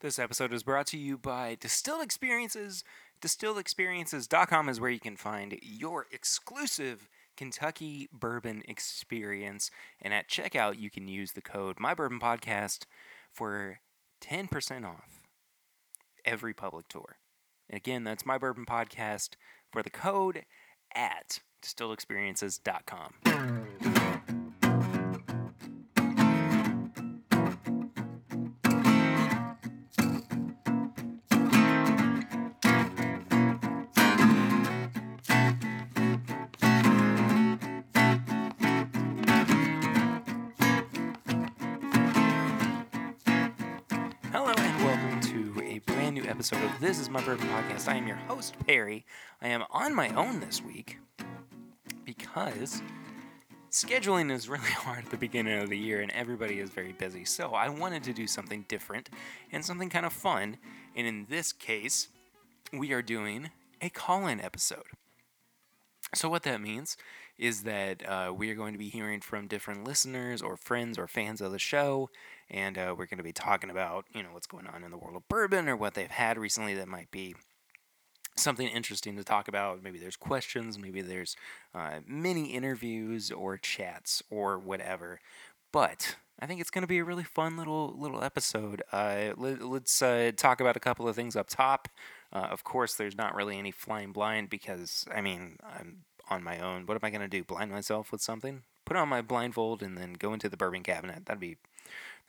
This episode is brought to you by Distilled Experiences. DistilledExperiences.com is where you can find your exclusive Kentucky bourbon experience. And at checkout, you can use the code MyBourbonPodcast for 10% off every public tour. And again, that's My Bourbon Podcast for the code at distilledexperiences.com. episode of This Is My Bourbon Podcast. I am your host, Perry. I am on my own this week because scheduling is really hard at the beginning of the year and everybody is very busy. So I wanted to do something different and something kind of fun. And in this case, we are doing a call in episode. So, what that means is that uh, we are going to be hearing from different listeners or friends or fans of the show, and uh, we're going to be talking about, you know, what's going on in the world of bourbon or what they've had recently that might be something interesting to talk about. Maybe there's questions, maybe there's uh, mini interviews or chats or whatever. But I think it's going to be a really fun little little episode. Uh, let, us uh, talk about a couple of things up top. Uh, of course, there's not really any flying blind because I mean I'm on my own. What am I going to do? Blind myself with something? Put on my blindfold and then go into the bourbon cabinet. That'd be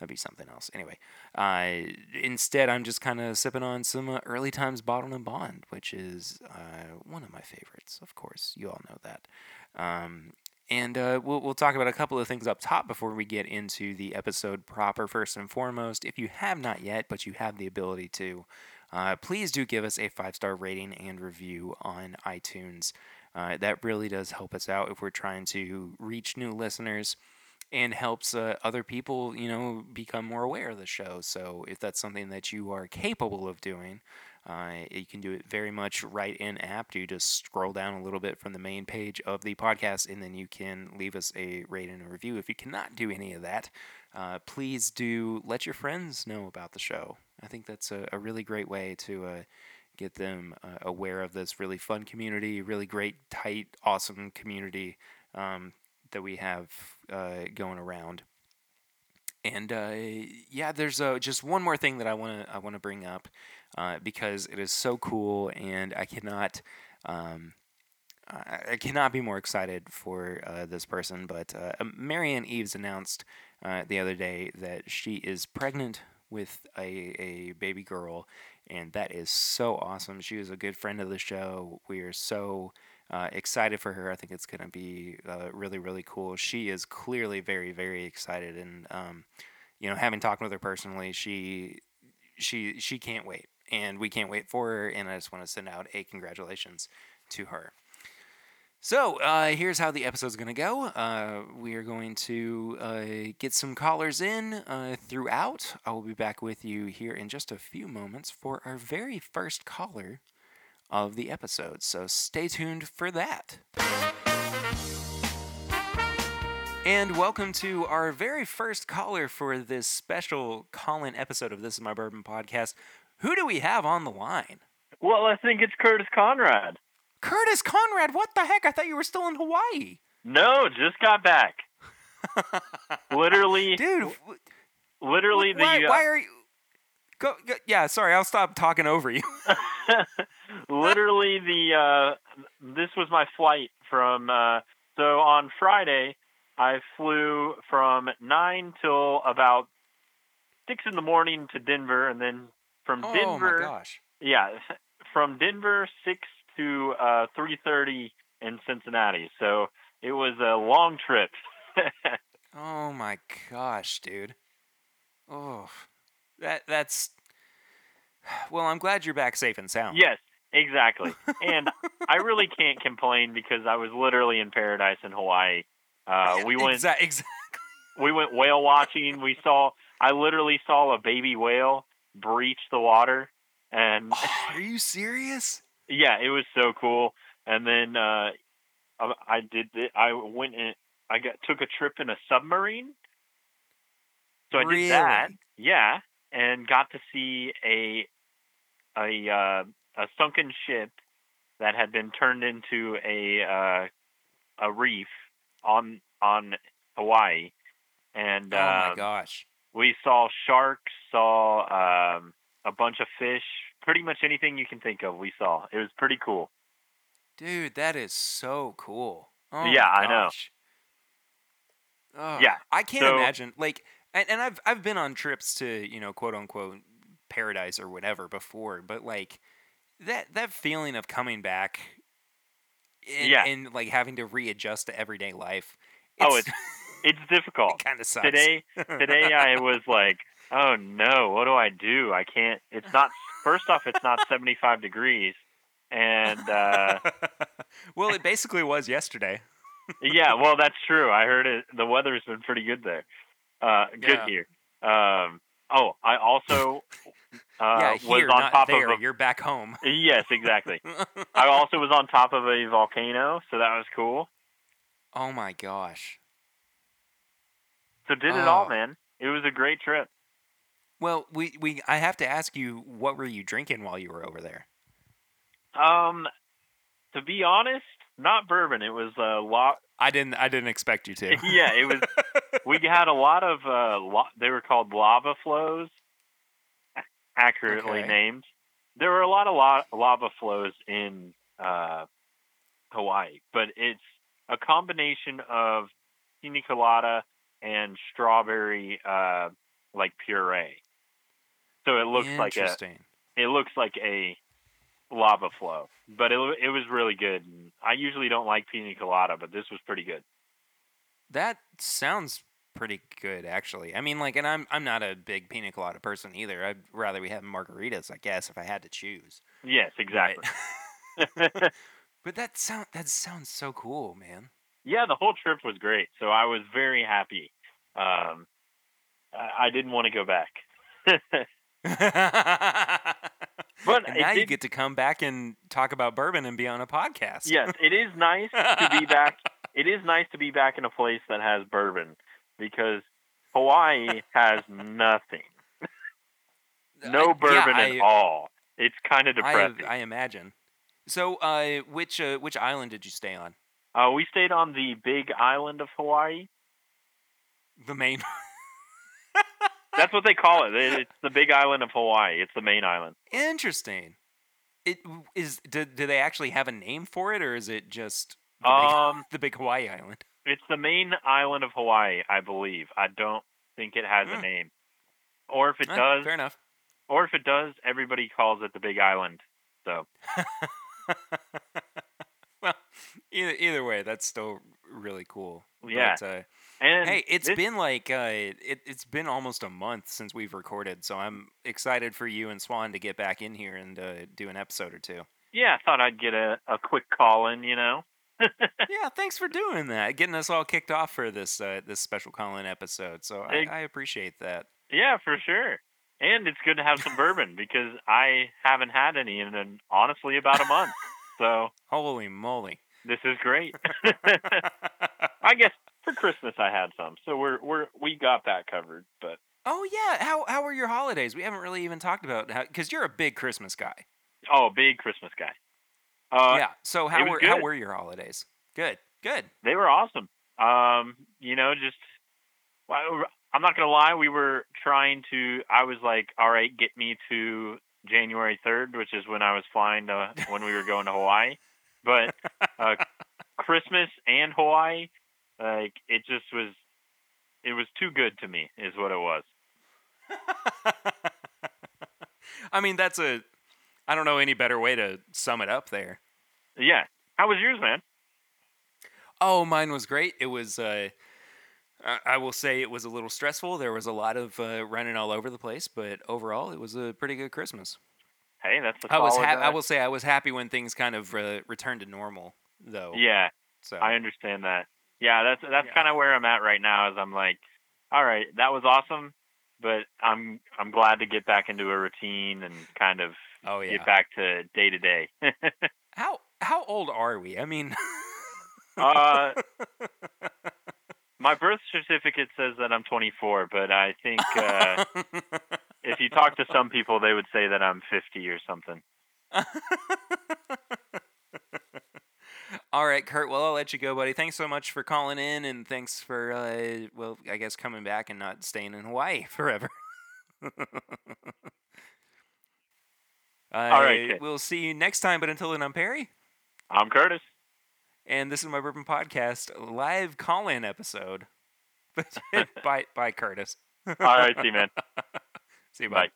that'd be something else. Anyway, uh, instead, I'm just kind of sipping on some uh, early times bottled and bond, which is uh, one of my favorites. Of course, you all know that. Um, and uh, we'll, we'll talk about a couple of things up top before we get into the episode proper. First and foremost, if you have not yet, but you have the ability to, uh, please do give us a five star rating and review on iTunes. Uh, that really does help us out if we're trying to reach new listeners and helps uh, other people, you know, become more aware of the show. So if that's something that you are capable of doing, uh, you can do it very much right in app. You just scroll down a little bit from the main page of the podcast, and then you can leave us a rating and a review. If you cannot do any of that, uh, please do let your friends know about the show. I think that's a, a really great way to uh, get them uh, aware of this really fun community, really great, tight, awesome community um, that we have uh, going around. And uh, yeah, there's uh, just one more thing that I want to I want to bring up uh, because it is so cool, and I cannot. Um, I cannot be more excited for uh, this person, but Marianne Eaves announced the other day that she is pregnant with a, a baby girl, and that is so awesome. She was a good friend of the show. We are so uh, excited for her. I think it's going to be uh, really, really cool. She is clearly very, very excited, and um, you know, having talked with her personally, she she she can't wait, and we can't wait for her. And I just want to send out a congratulations to her. So uh, here's how the episode's going to go. Uh, we are going to uh, get some callers in uh, throughout. I will be back with you here in just a few moments for our very first caller of the episode. So stay tuned for that. And welcome to our very first caller for this special call in episode of This Is My Bourbon podcast. Who do we have on the line? Well, I think it's Curtis Conrad. Curtis Conrad, what the heck? I thought you were still in Hawaii. No, just got back. literally, dude. Literally, why, the. Uh, why are you? Go, go, yeah, sorry, I'll stop talking over you. literally, the. Uh, this was my flight from. Uh, so on Friday, I flew from nine till about six in the morning to Denver, and then from oh, Denver. Oh my gosh. Yeah, from Denver six to uh, 3:30 in Cincinnati. So it was a long trip. oh my gosh, dude. Oh, that that's. Well, I'm glad you're back safe and sound. Yes, exactly. and I really can't complain because I was literally in paradise in Hawaii. Uh, we went exactly. We went whale watching. We saw. I literally saw a baby whale breach the water. And oh, are you serious? yeah, it was so cool. And then uh, I did. I went and I got took a trip in a submarine. So I really? did that. Yeah. and got to see a a uh, a sunken ship that had been turned into a uh, a reef on on Hawaii, and oh uh, my gosh. we saw sharks, saw um, a bunch of fish, pretty much anything you can think of. We saw. It was pretty cool. Dude, that is so cool. Oh Yeah, I know. Oh, Yeah, I can't so- imagine like and, and I've I've been on trips to, you know, quote unquote paradise or whatever before, but like that that feeling of coming back and, Yeah. and like having to readjust to everyday life. Oh, it's It's difficult. it kind of sucks. Today, today I was like, oh no, what do I do? I can't. It's not. First off, it's not 75 degrees, and uh, well, it basically was yesterday. yeah, well, that's true. I heard it. The weather's been pretty good there. Uh, good Yeah. here. Um, oh, I also uh, yeah, was here, on not top there. of a. You're back home. Yes, exactly. I also was on top of a volcano, so that was cool. oh my gosh. So did it all, Oh. man. It was a great trip. Well, we, we I have to ask you, what were you drinking while you were over there? Um, to be honest, not bourbon. It was a lot. I didn't I didn't expect you to. yeah, it was. We had a lot of. Uh, lo- they were called lava flows, accurately Okay. named. There were a lot of la- lava flows in uh, Hawaii, but it's a combination of pina colada and strawberry, uh, like puree. So it looks like a Interesting. it looks like a lava flow, but it it was really good. I usually don't like pina colada, but this was pretty good. That sounds pretty good, actually. I mean, like, and I'm I'm not a big pina colada person either. I'd rather we have margaritas, I guess, if I had to choose. Yes, exactly. But, but that sound that sounds so cool, man. yeah, the whole trip was great. So I was very happy. Um, I, I didn't want to go back. but it now you get to come back and talk about bourbon and be on a podcast. yes, it is nice to be back. It is nice to be back in a place that has bourbon because Hawaii has nothing. No I- yeah, bourbon I- at all. It's kind of I, depressing. I imagine. So, uh, which uh, which island did you stay on? Uh, we stayed on the big island of Hawaii. The main. That's what they call it. It- It's the big island of Hawaii. It's the main island. Interesting. It is. Do, do they actually have a name for it, or is it just the, big, Um, the big Hawaii island? it's the main island of Hawaii, I believe. I don't think it has Hmm. a name. Or if it Eh, does, fair enough. or if it does, everybody calls it the big island. So well, either either way, that's still really cool. Yeah. But, uh, and hey, it's this- been like uh, it, it's been almost a month since we've recorded, so I'm excited for you and Swan to get back in here and uh, do an episode or two. yeah. I thought I'd get a, a quick call in. You know. yeah, thanks for doing that, getting us all kicked off for this uh, this special call-in episode. So I, I appreciate that. Yeah, for sure. And it's good to have some bourbon because I haven't had any in an, honestly about a month. So Holy moly! this is great. I guess for Christmas I had some, so we're we're we got that covered. But oh yeah, how how were your holidays? We haven't really even talked about because you're a big Christmas guy. oh, big Christmas guy. Uh, yeah. So how were how were your holidays? Good. Good. they were awesome. Um, you know, just well, I'm not gonna lie, we were trying to. I was like, all right, get me to January 3rd, which is when I was flying to when we were going to Hawaii. But uh, Christmas and Hawaii, like it just was. It was too good to me, is what it was. I mean, that's a. I don't know any better way to sum it up there. Yeah. How was yours, man? Oh, mine was great. It was. Uh, I- will say it was a little stressful. There was a lot of uh, running all over the place, but overall, it was a pretty good Christmas. Hey, that's the. I was. solid, Ha- I will say I was happy when things kind of uh, returned to normal, though. Yeah, So I understand that. Yeah, that's that's Yeah. kind of where I'm at right now. Is I'm like, all right, that was awesome, but I'm I'm glad to get back into a routine and kind of oh yeah. get back to day to day. How how old are we? I mean. Uh, My birth certificate says that I'm 24, but I think uh, if you talk to some people, they would say that I'm 50 or something. All right, Kurt. Well, I'll let you go, buddy. Thanks so much for calling in, and thanks for, uh, well, I guess coming back and not staying in Hawaii forever. All right. We'll see you next time, but until then, I'm Perry, I'm Curtis. and this is my Bourbon Podcast live call-in episode by by Curtis. All right, see you, man. See you, Bye. bye.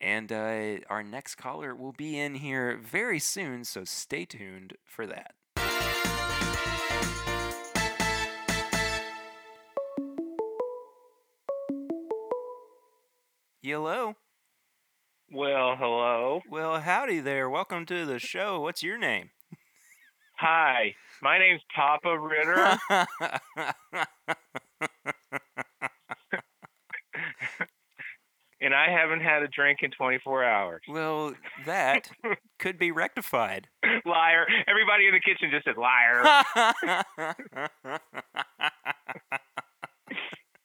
And uh, our next caller will be in here very soon, so stay tuned for that. Hello. Well, hello. Well, howdy there. Welcome to the show. What's your name? Hi. My name's Papa Ritter. and I haven't had a drink in 24 hours. well, that could be rectified. liar. Everybody in the kitchen just said liar.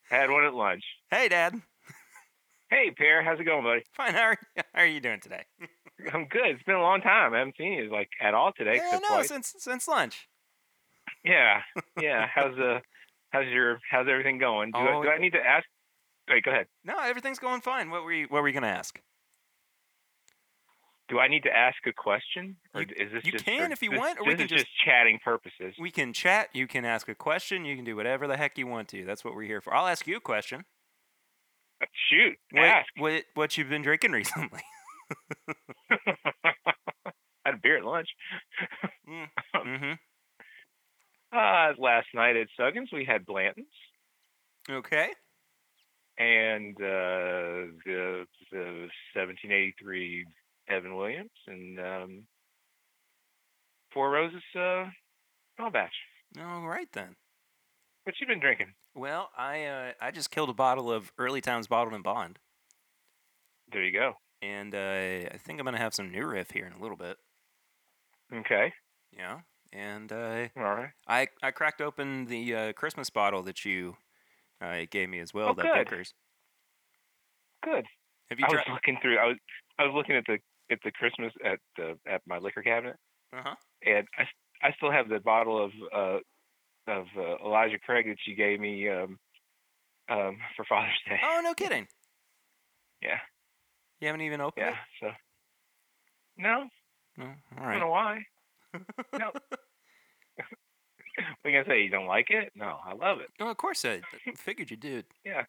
had one at lunch. hey, Dad. Hey, Pear, how's it going, buddy? Fine. How are, how are you doing today? I'm good. It's been a long time. I haven't seen you like at all today, Yeah, no, twice. since since lunch. Yeah, yeah. How's uh, how's your how's everything going? Do, Oh, I, do I need to ask? Wait, go ahead. No, everything's going fine. What were you What were you gonna ask? Do I need to ask a question, or You- is this you just can if you this- want, or we can just chatting purposes? We can chat. You can ask a question. You can do whatever the heck you want to. That's what we're here for. I'll ask you a question. Shoot, What ask. what what you've been drinking recently? I had a beer at lunch. mm-hmm. Uh, last night at Suggins, we had Blanton's Okay. and uh, the, the 1783 Evan Williams and um, Four Roses uh, Small Batch. All right then. What you been drinking? Well, I uh, I just killed a bottle of Early Times Bottled and Bond, There you go. and uh, I think I'm gonna have some New Riff here in a little bit. Okay. Yeah. And uh, All right. I I cracked open the uh, Christmas bottle that you uh, gave me as well. Oh, that good. Good. Have you I was tried? looking through. I was I was looking at the at the Christmas at the at my liquor cabinet, Uh huh. and I s- I still have the bottle of uh of uh, Elijah Craig that you gave me um um for Father's Day. Oh no, kidding. Yeah. You haven't even opened Yeah. So. No, it. No. All I don't know why. No. What are you gonna say? You don't like it? No, I love it. Oh, of course I I figured you did. Yeah.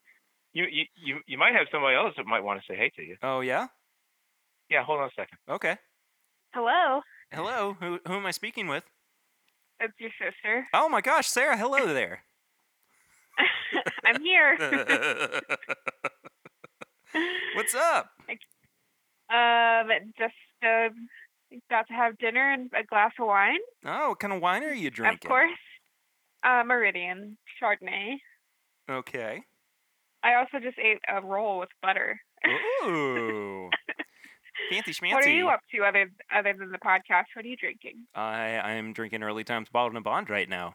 You you you, you might have somebody else that might want to say hey to you. Oh yeah. Yeah, hold on a second. Okay. Hello, Hello. Who who am I speaking with? It's your sister. Oh my gosh, Sarah. Hello there. I'm here. What's up? um, just uh, about to have dinner and a glass of wine, Oh, what kind of wine are you drinking? of course. Uh, Meridian Chardonnay. Okay. I also just ate a roll with butter. Ooh. Fancy schmancy. What are you up to other other than the podcast? What are you drinking? I I'm drinking Early Times Bottled and Bond right now.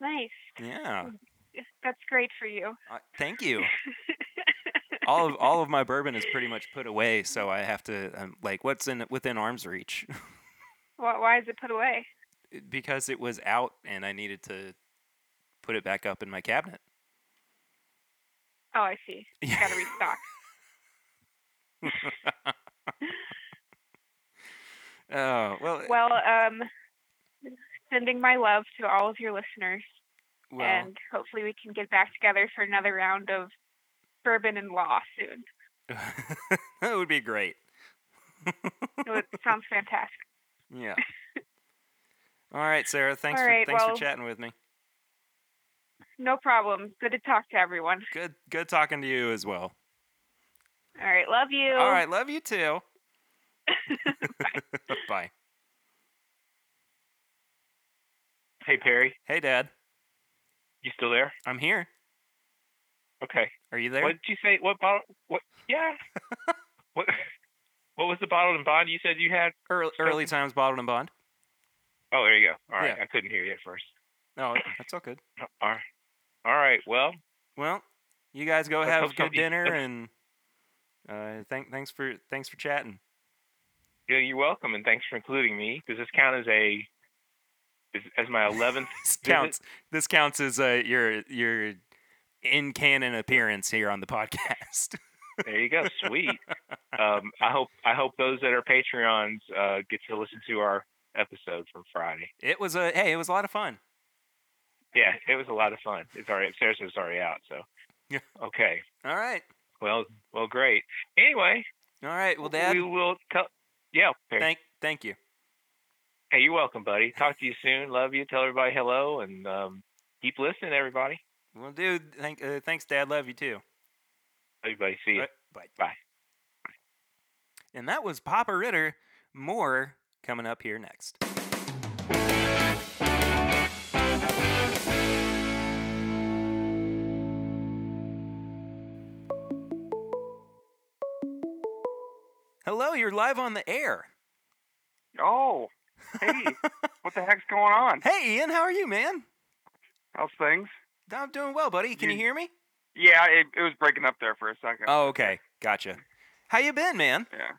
Nice. Yeah. That's great for you. Uh, thank you. all of all of my bourbon is pretty much put away, so I have to um, like what's in within arm's reach Why, why is it put away? because it was out and I needed to put it back up in my cabinet. Oh, I see. You gotta restock. oh well, Well, um, sending my love to all of your listeners. well and hopefully we can get back together for another round of bourbon and law soon. that would be great. It sounds fantastic. Yeah. All right, Sarah. Thanks All for thanks well- for chatting with me. No problem. Good to talk to everyone. Good good talking to you as well. All right, love you. All right, love you too. Bye. Hey Perry, Hey, Dad. you still there? I'm here. Okay. Are you there? What did you say? What bottle? What? Yeah. what? What was the bottled and bond you said you had? Early, early times bottled and bond. Oh, there you go. All right, Yeah. I couldn't hear you at first. No, that's all good. All right. All right. Well, Well, you guys go have a good dinner and Uh, thank, thanks for thanks for chatting. Yeah, you're welcome, and thanks for including me. Does this count as a as, as my eleventh? This counts. This counts as uh, your your in canon appearance here on the podcast. there you go. Sweet. um, I hope I hope those that are Patreons uh, get to listen to our episode from Friday. it was a hey, it was a lot of fun. Yeah, it was a lot of fun. It's already upstairs. It's already out. So Yeah. okay. All right, Well, well, great. Anyway, all right. Well, Dad, we will tell. Yeah. Perry. thank thank you. Hey, you're welcome, buddy. Talk to you soon. Love you. Tell everybody hello, and um, keep listening, everybody. Well, dude, thank uh, thanks, Dad. Love you too. Everybody, see you. Right, bye. Bye. And that was Papa Ritter. More coming up here next. Hello, you're live on the air. Oh, hey, what the heck's going on? Hey, Ian, how are you, man? How's things? I'm doing well, buddy. Can you You- hear me? Yeah, it, it was breaking up there for a second. Oh, okay. Gotcha. How you been, man? Yeah,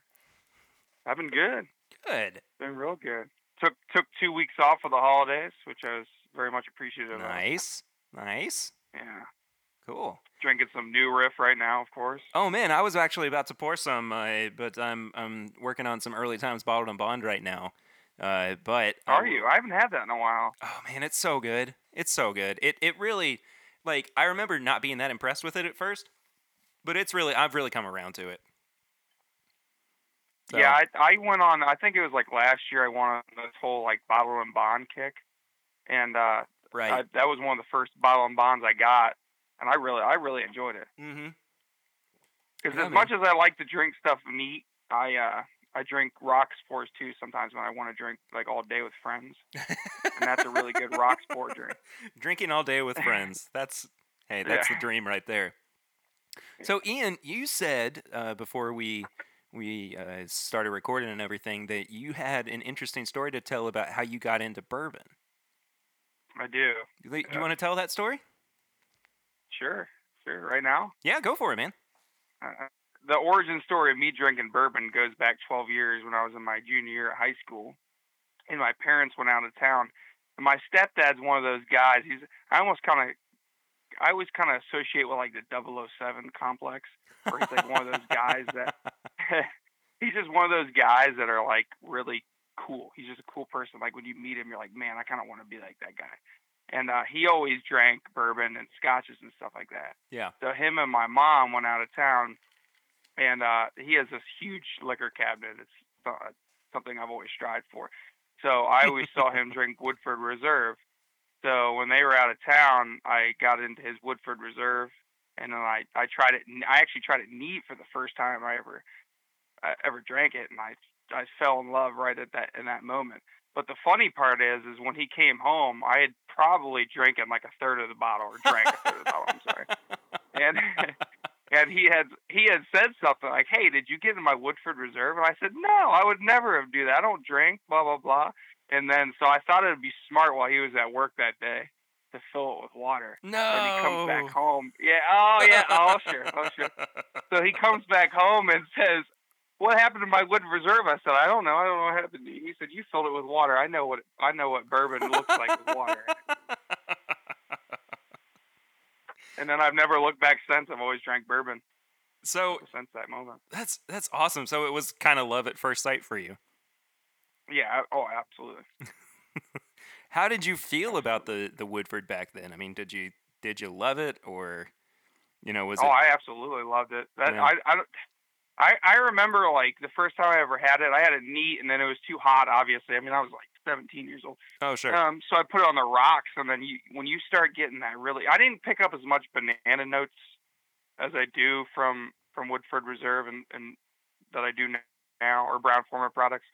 I've been good. Good. Been real good. Took took two weeks off for the holidays, which I was very much appreciative of. Nice. Nice. Yeah, Cool. drinking some new riff right now, of course. Oh man, I was actually about to pour some, uh, but I'm I'm working on some early times bottled and bond right now. Uh, but Are you? I haven't had that in a while. Oh man, it's so good. It's so good. It it really like I remember not being that impressed with it at first, but it's really I've really come around to it. So, Yeah, I I went on. I think it was like last year. I went on this whole like bottle and bond kick, and uh, right. I, that was one of the first bottle and bonds I got, and I really I really enjoyed it. mm-hmm. Because Yeah, as man. much as I like to drink stuff neat, I uh I drink rock sports too sometimes when I want to drink like all day with friends, and that's a really good rock sport drink. Drinking all day with friends. That's hey, that's Yeah. the dream right there. So Ian, you said uh, before we we uh, started recording and everything that you had an interesting story to tell about how you got into bourbon. I do. You, you Yeah. want to tell that story? Sure, sure. Right now, Yeah, go for it, man. uh, the origin story of me drinking bourbon goes back 12 years when I was in my junior year at high school, and my parents went out of town. And my stepdad's one of those guys. He's I almost kind of I always kind of associate with like the 007 complex, where he's like one of those guys that he's just one of those guys that are like really cool. He's just a cool person. Like when you meet him, you're like, man, I kind of want to be like that guy. And uh, he always drank bourbon and scotches and stuff like that. Yeah. So him and my mom went out of town, and uh, he has this huge liquor cabinet. It's uh, something I've always strived for. So I always saw him drink Woodford Reserve. So when they were out of town, I got into his Woodford Reserve, and then I I tried it. I actually tried it neat for the first time I ever I ever drank it, and I I fell in love right at that in that moment. But the funny part is, is when he came home, I had probably drinking like a third of the bottle, or drank a third of the bottle. I'm sorry. And and he had he had said something like, "Hey, did you get in my Woodford Reserve?" And I said, "No, I would never have do that. I don't drink." Blah blah blah. And then so I thought it'd be smart while he was at work that day to fill it with water. No. And he comes back home. Yeah. Oh yeah. Oh sure. Oh sure. So he comes back home and says, "What happened to my Woodford Reserve?" I said, "I don't know. I don't know what happened." to you." He said, "You filled it with water. I know what I know what bourbon looks like with water." And then I've never looked back since. I've always drank bourbon so since that moment. that's that's awesome. So it was kind of love at first sight for you. Yeah. Oh, absolutely. How did you feel about the the Woodford back then? I mean, did you did you love it or you know was oh, it I absolutely loved it. That Yeah. I I don't. I, I remember like the first time I ever had it, I had it neat, and then it was too hot. Obviously, I mean I was like 17 years old. Oh, sure. Um, so I put it on the rocks, and then you, when you start getting that really, I didn't pick up as much banana notes as I do from from Woodford Reserve and, and that I do now, or Brown Forman products.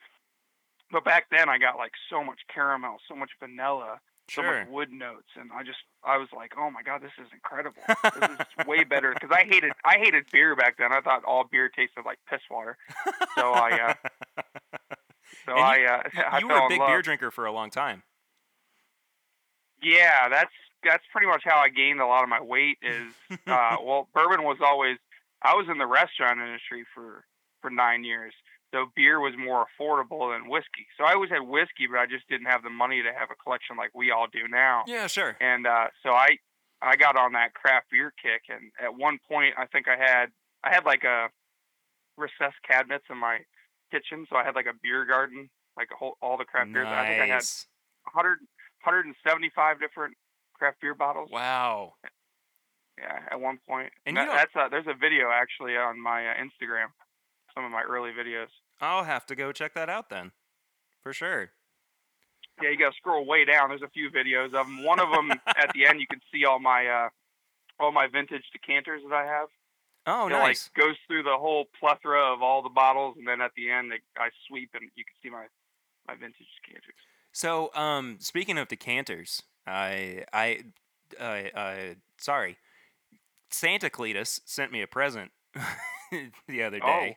But back then, I got like so much caramel, so much vanilla, sure. much wood notes, and I just I was like, oh my god, this is incredible. this is way better because I hated I hated beer back then. I thought all beer tasted like piss water. So I uh, so And I you- uh, I you were a big beer drinker for a long time. Yeah, that's that's pretty much how I gained a lot of my weight. Is uh, well, bourbon was always. I was in the restaurant industry for for nine years, so beer was more affordable than whiskey. So I always had whiskey, but I just didn't have the money to have a collection like we all do now. Yeah, sure. And uh, so I I got on that craft beer kick, and at one point I think I had I had like a recessed cabinets in my kitchen, so I had like a beer garden, like a whole all the craft beers. I think I had Nice. 100 175 different craft beer bottles. Wow. Yeah, at one point. And That- you know- that's uh, there's a video actually on my uh, Instagram, some of my early videos. I'll have to go check that out then. For sure. Yeah, you gotta scroll way down. There's a few videos of them. One of them at the end, you can see all my uh, all my vintage decanters that I have. Oh, it nice. like goes through the whole plethora of all the bottles, and then at the end, I I sweep and you can see my my vintage decanters. So, um, speaking of decanters, I, I, uh, uh, sorry, Santa Cletus sent me a present the other day,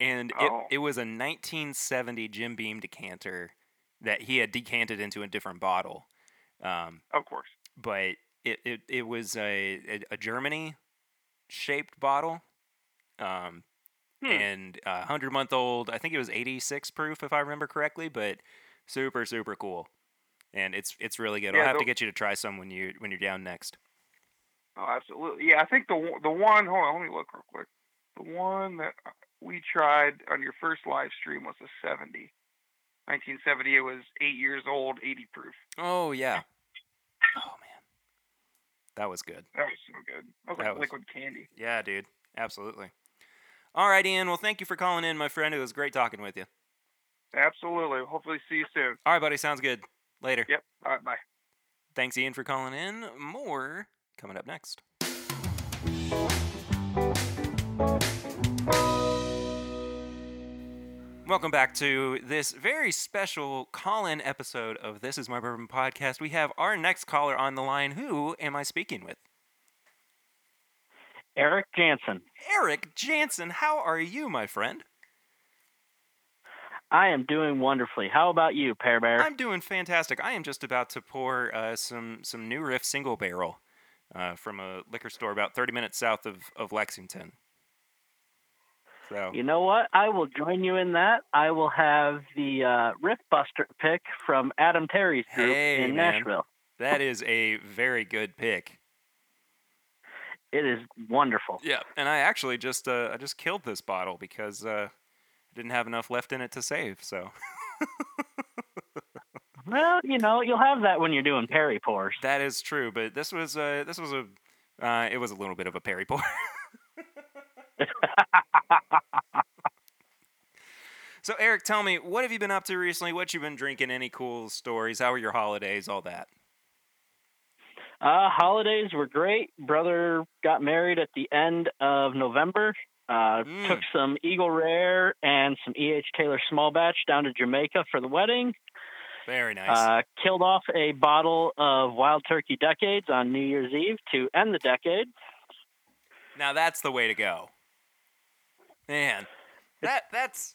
and Oh. it, it was a 1970 Jim Beam decanter that he had decanted into a different bottle, um, Of course. but it, it, it was a, a, a Germany shaped bottle. Um, Hmm. and a hundred month old. I think it was 86 proof if I remember correctly, but super super cool. And it's it's really good. Yeah, I'll have to get you to try some when you when you're down next. Oh, absolutely. Yeah, I think the the one. Hold on, let me look real quick. The one that we tried on your first live stream was a 70. 1970. It was eight years old, 80 proof. Oh yeah. Oh man, that was good. That was so good. That was That like was- liquid candy. Yeah, dude. Absolutely. All right, Ian. Well, thank you for calling in, my friend. It was great talking with you. Absolutely. Hopefully, see you soon. All right, buddy. Sounds good. Later. Yep. All right. Bye. Thanks, Ian, for calling in. More coming up next. Welcome back to this very special call in episode of This Is My Bourbon Podcast. We have our next caller on the line. Who am I speaking with? Eric Jansen. Eric Jansen. How are you, my friend? I am doing wonderfully. How about you, Pear Bear? I'm doing fantastic. I am just about to pour uh, some some New Riff single barrel uh, from a liquor store about 30 minutes south of, of Lexington. So You know what? I will join you in that. I will have the uh, Riff Buster pick from Adam Terry's group Hey, in man. Nashville. that is a very good pick. It is wonderful. Yeah, and I actually just uh, I just killed this bottle because uh, I didn't have enough left in it to save. So Well, you know, you'll have that when you're doing Perry pours. that is true. But this was uh, this was a uh, it was a little bit of a Perry pour. so Eric, tell me what have you been up to recently? What you been drinking? Any cool stories? How were your holidays? All that. Uh, holidays were great. Brother got married at the end of November. Uh, Mm. Took some Eagle Rare and some E.H. Taylor Small Batch down to Jamaica for the wedding. Very nice. Uh, killed off a bottle of Wild Turkey Decades on New Year's Eve to end the decade. now that's the way to go. Man, that that's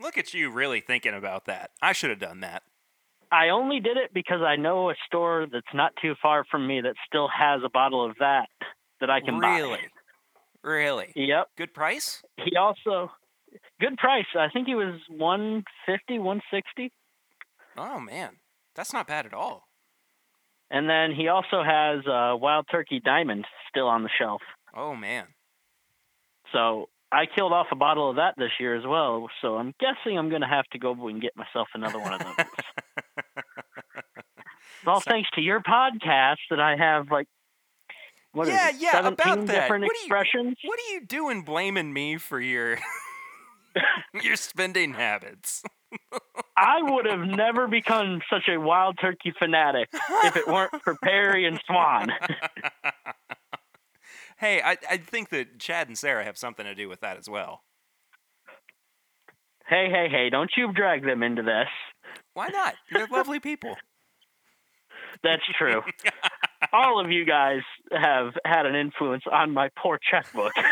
look at you really thinking about that. I should have done that. I only did it because I know a store that's not too far from me that still has a bottle of that that I can buy. really, really Yep. good price. He also good price. I think he was 150, 160. Oh man, that's not bad at all. And then he also has uh, Wild Turkey Diamond still on the shelf. Oh man. So I killed off a bottle of that this year as well. So I'm guessing I'm going to have to go and get myself another one of those. It's all So- thanks to your podcast that I have like what is Yeah, it, yeah, about that. What do you- What are you doing blaming me for your your spending habits? I would have never become such a wild turkey fanatic if it weren't for Perry and Swan. Hey, I, I think that Chad and Sarah have something to do with that as well. hey, hey, hey, don't you drag them into this. Why not? They're lovely people. That's true. All of you guys have had an influence on my poor checkbook.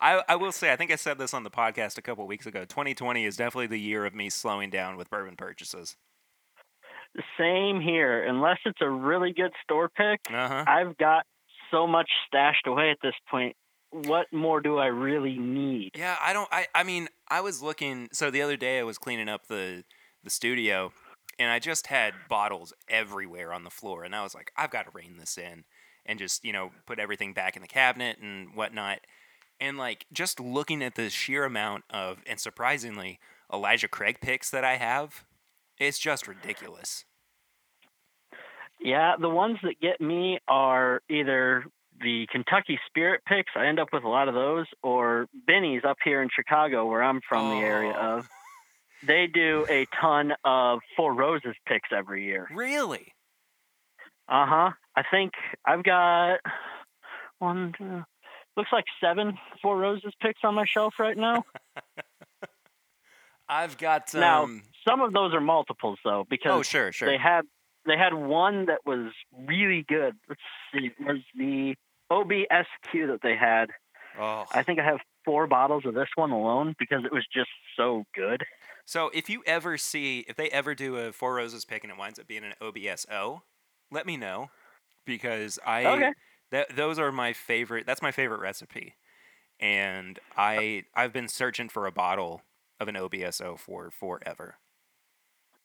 I, I will say, I think I said this on the podcast a couple weeks ago. 2020 is definitely the year of me slowing down with bourbon purchases. Same here. Unless it's a really good store pick, Uh huh. I've got so much stashed away at this point. What more do I really need? Yeah, I don't. I, I mean, I was looking. So the other day, I was cleaning up the the studio, and I just had bottles everywhere on the floor, and I was like, I've got to rein this in, and just you know put everything back in the cabinet and whatnot. And like just looking at the sheer amount of, and surprisingly, Elijah Craig picks that I have, it's just ridiculous. Yeah, the ones that get me are either the Kentucky Spirit picks. I end up with a lot of those, or Binny's up here in Chicago, where I'm from, the area Oh. of. They do a ton of Four Roses picks every year. Really? Uh huh. I think I've got one, two, looks like seven Four Roses picks on my shelf right now. I've got um. Now, Some of those are multiples though, because oh, sure, sure. they had they had one that was really good. Let's see, was the OBSQ that they had. oh. I think I have four bottles of this one alone because it was just so good. So if you ever see, if they ever do a Four Roses pick and it winds up being an OBSO, let me know because I Okay. that those are my favorite. That's my favorite recipe, and I I've been searching for a bottle of an OBSO for forever.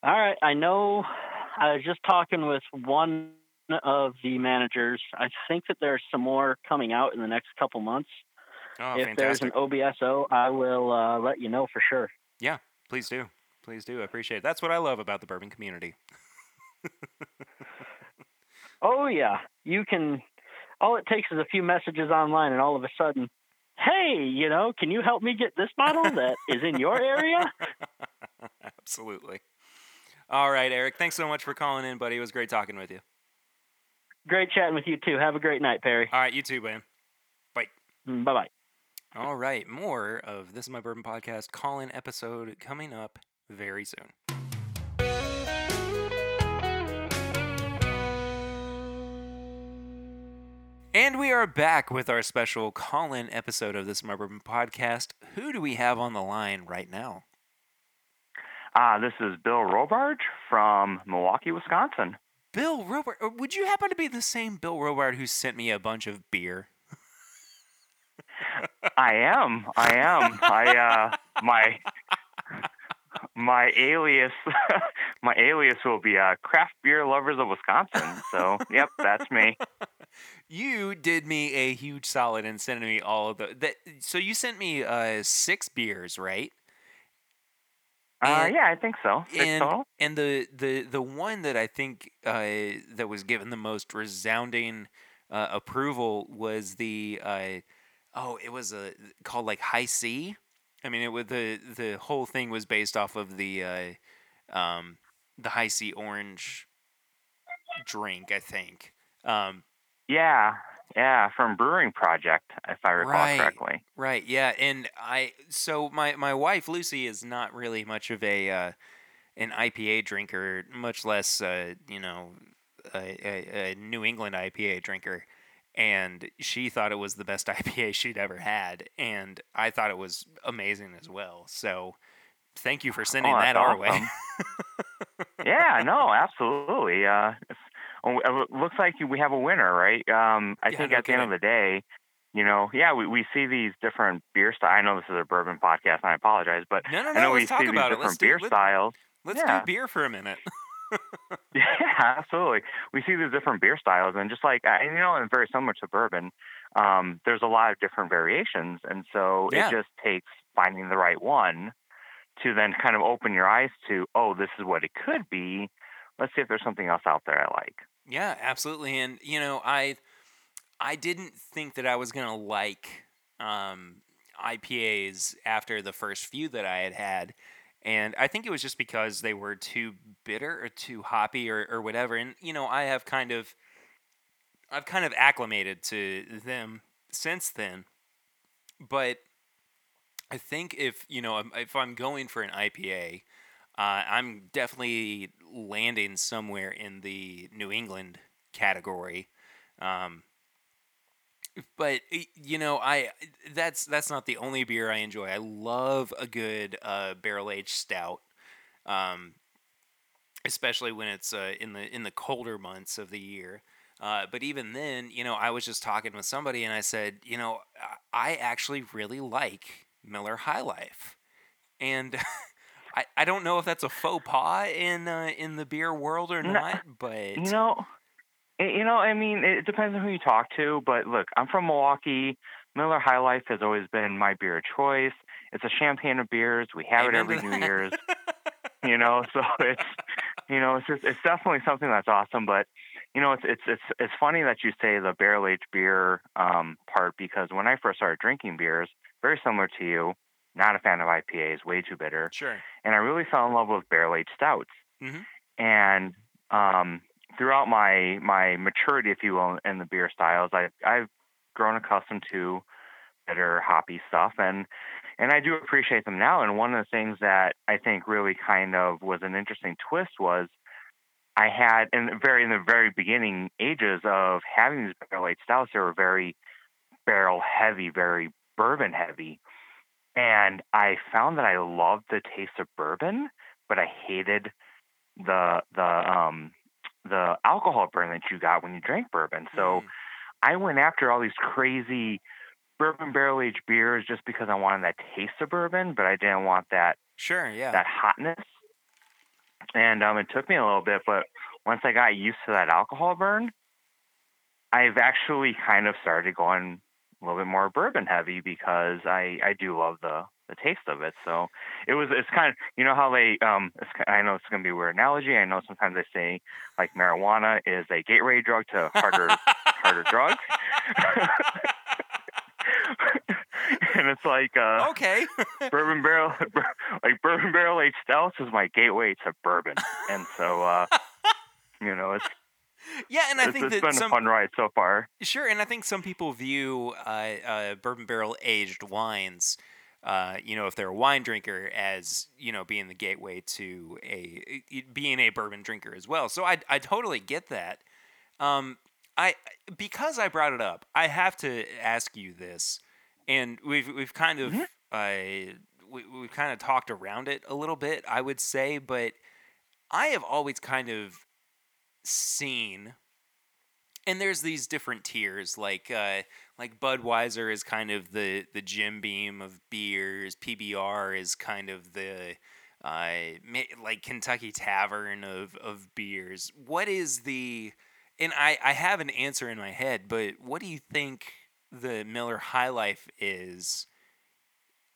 All right, I know. I was just talking with one of the managers. I think that there's some more coming out in the next couple months. Oh, if there's an OBSO, I will uh, let you know for sure. Yeah, please do, please do. I appreciate it. That's what I love about the bourbon community. Oh yeah, you can. All it takes is a few messages online, and all of a sudden, hey, you know, can you help me get this bottle that is in your area? Absolutely. All right, Eric. Thanks so much for calling in, buddy. It was great talking with you. Great chatting with you too. Have a great night, Perry. All right, you too, man. Bye mm, bye. Bye. All right, more of This Is My Bourbon Podcast call in episode coming up very soon. And we are back with our special call in episode of This Is Podcast. Who do we have on the line right now? Uh, this is Bill Robarge from Milwaukee, Wisconsin. Bill Robart. uh, Would you happen to be the same Bill Robart who sent me a bunch of beer? I am. I am. I uh, my my alias my alias will be uh, Craft Beer Lovers of Wisconsin. So, yep, that's me. You did me a huge solid in sending me all of the that. So you sent me uh, six beers, right? Uh, yeah, I think so. Six and total. and the the the one that I think uh, that was given the most resounding uh, approval was the uh, oh it was a called like High C. I mean it was the the whole thing was based off of the uh, um, the Hi-C orange drink I think. Um, Yeah, yeah, from Brewing Project, if I recall Right. correctly. Right. Yeah. And I so my my wife Lucy is not really much of a uh, an IPA drinker, much less uh, you know a, a, a New England IPA drinker. And she thought it was the best IPA she'd ever had, and I thought it was amazing as well. So, thank you for sending Oh, that that's our way. yeah, no, absolutely. Uh, oh, it looks like we have a winner, right? Um, I Yeah, think no at the end of the day, you know, yeah, we, we see these different beer styles. I know this is a bourbon podcast, and I apologize, but No, no, I know no. we see these about it. different Let's do beer let, styles. let's Yeah. do beer for a minute. Yeah, absolutely. We see these different beer styles, and just like and, you know, and very similar to bourbon, um, there's a lot of different variations, and so Yeah. it just takes finding the right one to then kind of open your eyes to, oh, this is what it could be. Let's see if there's something else out there I like. Yeah, absolutely. And you know, I I didn't think that I was gonna like um, IPAs after the first few that I had had, and I think it was just because they were too bitter or too hoppy or, or whatever. And you know, I have kind of I've kind of acclimated to them since then, but I think if you know if I'm going for an IPA, uh, I'm definitely landing somewhere in the New England category. Um, but you know, I that's that's not the only beer I enjoy. I love a good uh, barrel aged stout, um, especially when it's uh, in the in the colder months of the year. Uh, but even then, you know, I was just talking with somebody and I said, you know, I actually really like Miller High Life, and I, I don't know if that's a faux pas in uh, in the beer world or No, not, but You know, you know, I mean, it depends on who you talk to. But look, I'm from Milwaukee. Miller High Life has always been my beer of choice. It's a champagne of beers. We have it every New. Year's. You know, so it's you know, it's just it's definitely something that's awesome. But you know, it's it's it's it's funny that you say the barrel aged beer um, part because when I first started drinking beers, very similar to you, not a fan of IPAs, way too bitter sure. and I really fell in love with barrel aged stouts. Mhm. And um, throughout my my maturity, if you will, in the beer styles, I I've grown accustomed to bitter hoppy stuff, and and I do appreciate them now. And one of the things that I think really kind of was an interesting twist was I had in the very in the very beginning ages of having these barrel aged stouts, they were very barrel heavy, very bourbon heavy. And I found that I loved the taste of bourbon, but I hated the the um the alcohol burn that you got when you drank bourbon. So Mm. I went after all these crazy bourbon barrel aged beers just because I wanted that taste of bourbon, but I didn't want that sure, yeah. that hotness. And um, it took me a little bit, but once I got used to that alcohol burn, I've actually kind of started going a little bit more bourbon heavy because I I do love the the taste of it. So it was it's kind of you know how they um it's, I know it's gonna be a weird analogy. I know sometimes they say like marijuana is a gateway drug to harder harder drugs. and it's like uh okay. bourbon barrel like bourbon barrel aged stouts is my gateway to bourbon and so uh you know it's yeah, and I it's, think it's that been some a fun ride so far Sure, and I think some people view uh, uh, bourbon barrel aged wines, uh, you know, if they're a wine drinker, as you know, being the gateway to a being a bourbon drinker as well. So I I totally get that. Um, I because I brought it up, I have to ask you this, and we've we've kind of Mhm. uh, we, we've kind of talked around it a little bit, I would say, but I have always kind of seen and there's these different tiers like uh like Budweiser is kind of the the Jim Beam of beers, PBR is kind of the uh like Kentucky Tavern of of beers. What is the and I I have an answer in my head, but what do you think the Miller High Life is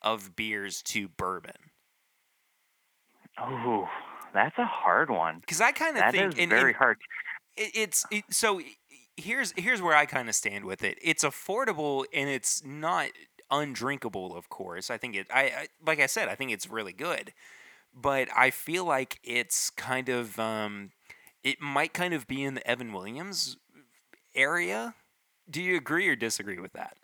of beers to bourbon? oh that's a hard one Cuz I kind of think is and- very and- hard it, it's it, so here's here's where I kind of stand with it. It's affordable and it's not undrinkable, of course. I think it I, I like I said, I think it's really good. But I feel like it's kind of um it might kind of be in the Evan Williams area. Do you agree or disagree with that?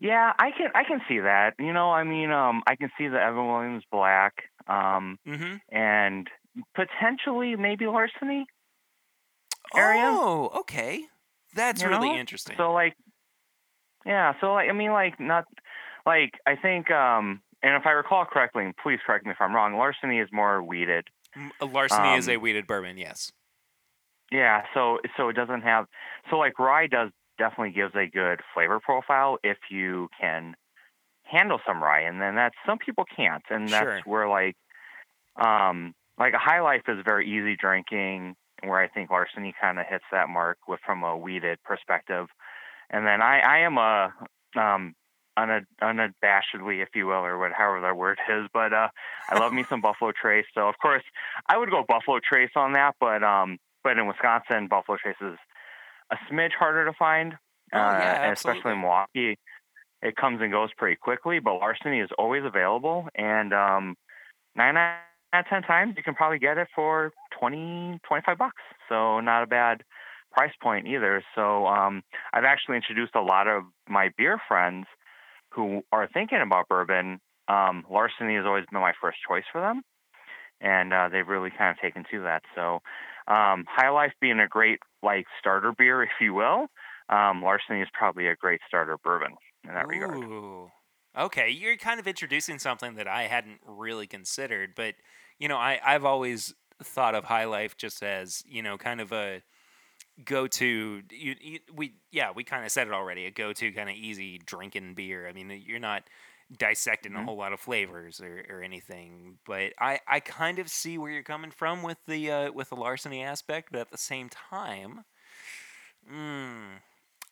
yeah i can i can see that you know i mean um i can see the evan williams black um Mhm. and potentially maybe larceny area. Oh, okay. That's You really know? interesting. So like, yeah. So like, I mean, like not like I think, um, and if I recall correctly, and please correct me if I'm wrong. Larceny is more wheated. M- Larceny is a um, wheated bourbon, yes. Yeah. So so it doesn't have. So like rye does definitely gives a good flavor profile if you can handle some rye, and then that's some people can't, and that's Sure. where like, um, like a high life is very easy drinking, where I think larceny kind of hits that mark with from a wheated perspective, and then I I am a um una, unabashedly, if you will, or whatever that word is, but uh, I love me some Buffalo Trace. So of course I would go Buffalo Trace on that, but um, but in Wisconsin, Buffalo Trace is a smidge harder to find, Oh, uh, yeah, and especially in Milwaukee. It comes and goes pretty quickly, but larceny is always available, and um, nine of ten times you can probably get it for 20, 25 bucks. So not a bad price point either. So um, I've actually introduced a lot of my beer friends who are thinking about bourbon. Um, larceny has always been my first choice for them, and uh, they've really kind of taken to that. So um, High Life being a great like starter beer, if you will, um, larceny is probably a great starter bourbon in that regard. Okay, you're kind of introducing something that I hadn't really considered, but you know, I I've always thought of High Life just as you know, kind of a go to you, you we yeah we kind of said it already a go to kind of easy drinking beer. I mean you're not dissecting a Mhm. whole lot of flavors or, or anything, but I, I kind of see where you're coming from with the uh, with the larceny aspect, but at the same time, mm,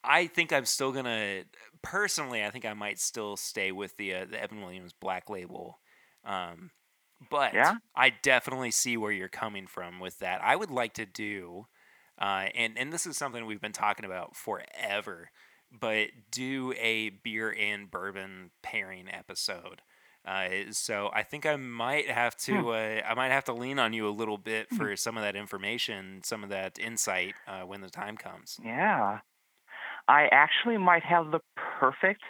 I think I'm still gonna personally. I think I might still stay with the uh, the Evan Williams Black Label. Um, but Yeah? I definitely see where you're coming from with that. I would like to do, uh, and and this is something we've been talking about forever, but do a beer and bourbon pairing episode. Uh, so I think I might have to Hmm. uh, I might have to lean on you a little bit for some of that information, some of that insight uh, when the time comes. Yeah. I actually might have the perfect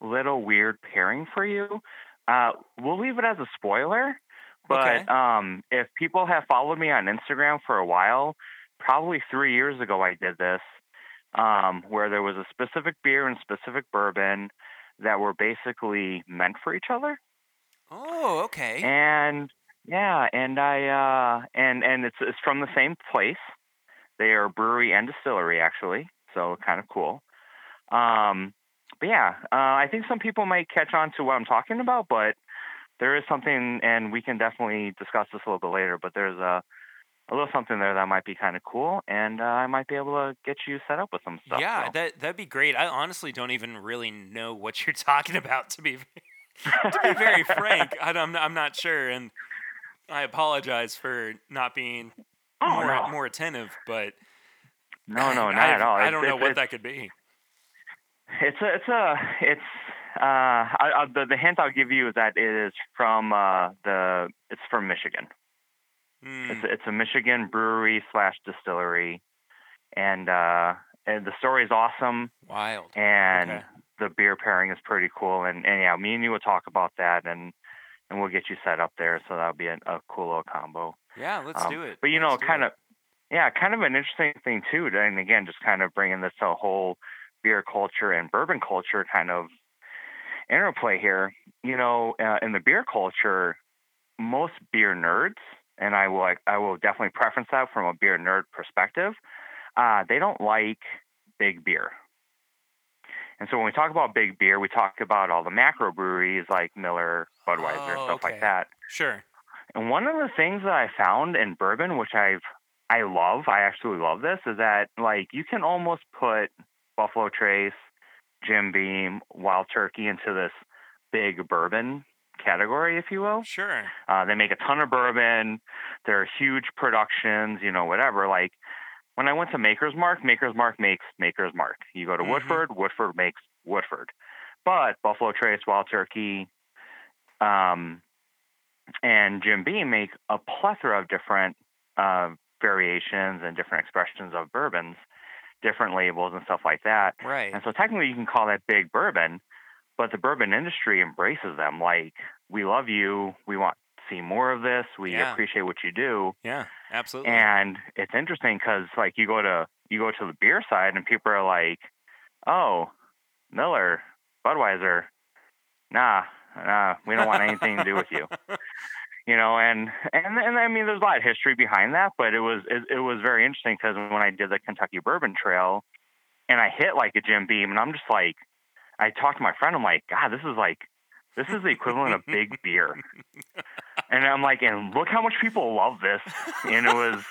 little weird pairing for you. Uh, we'll leave it as a spoiler, but Okay. um, if people have followed me on Instagram for a while, probably three years ago I did this, um, where there was a specific beer and specific bourbon that were basically meant for each other. Oh, okay. And yeah, and I uh and and it's it's from the same place. They are brewery and distillery actually, so kind of cool. Um but yeah, uh, I think some people might catch on to what I'm talking about, but there is something, and we can definitely discuss this a little bit later. But there's a a little something there that might be kind of cool, and uh, I might be able to get you set up with some stuff. yeah, so. that that'd be great. I honestly don't even really know what you're talking about to be to be very frank. I, am I'm not sure, and I apologize for not being oh more no, more attentive. But no, no, I, not at all. I don't know it's- what it's- that could be. It's a, it's a, it's, uh, I, I, the, the hint I'll give you is that it is from, uh, the, it's from Michigan. Hmm, It's, it's a Michigan brewery slash distillery. And, uh, and the story is awesome wild. and Okay. the beer pairing is pretty cool. And, and yeah, me and you will talk about that and, and we'll get you set up there. So that'll be a, a cool little combo. Yeah, let's Um, do it. But you know, Let's do kind it. of, yeah, kind of an interesting thing too. And again, just kind of bringing this to a whole beer culture and bourbon culture kind of interplay here. You know, uh, in the beer culture, most beer nerds, and I will, I will definitely preference that from a beer nerd perspective. Uh, they don't like big beer. And so when we talk about big beer, we talk about all the macro breweries like Miller, Budweiser, Oh, stuff okay. like that. Sure. And one of the things that I found in bourbon, which I've I love, I actually love this, is that like you can almost put Buffalo Trace, Jim Beam, Wild Turkey into this big bourbon category, if you will. Sure. Uh, they make a ton of bourbon. They're huge productions, you know, whatever. Like when I went to Maker's Mark, Maker's Mark makes Maker's Mark. You go to Mhm. Woodford, Woodford makes Woodford. But Buffalo Trace, Wild Turkey, um, and Jim Beam make a plethora of different uh, variations and different expressions of bourbons, different labels and stuff like that. Right. And so technically you can call that big bourbon, but the bourbon industry embraces them. Like, we love you. We want to see more of this. We Yeah. appreciate what you do. Yeah. Absolutely. And it's interesting because like you go to you go to the beer side and people are like, "Oh, Miller, Budweiser, nah, nah, we don't want anything to do with you." You know, and and and I mean, there's a lot of history behind that, but it was it, it was very interesting because when I did the Kentucky Bourbon Trail, and I hit like a Jim Beam, and I'm just like, I talked to my friend, I'm like, God, this is like, this is the equivalent of big beer, and I'm like, and look how much people love this, and it was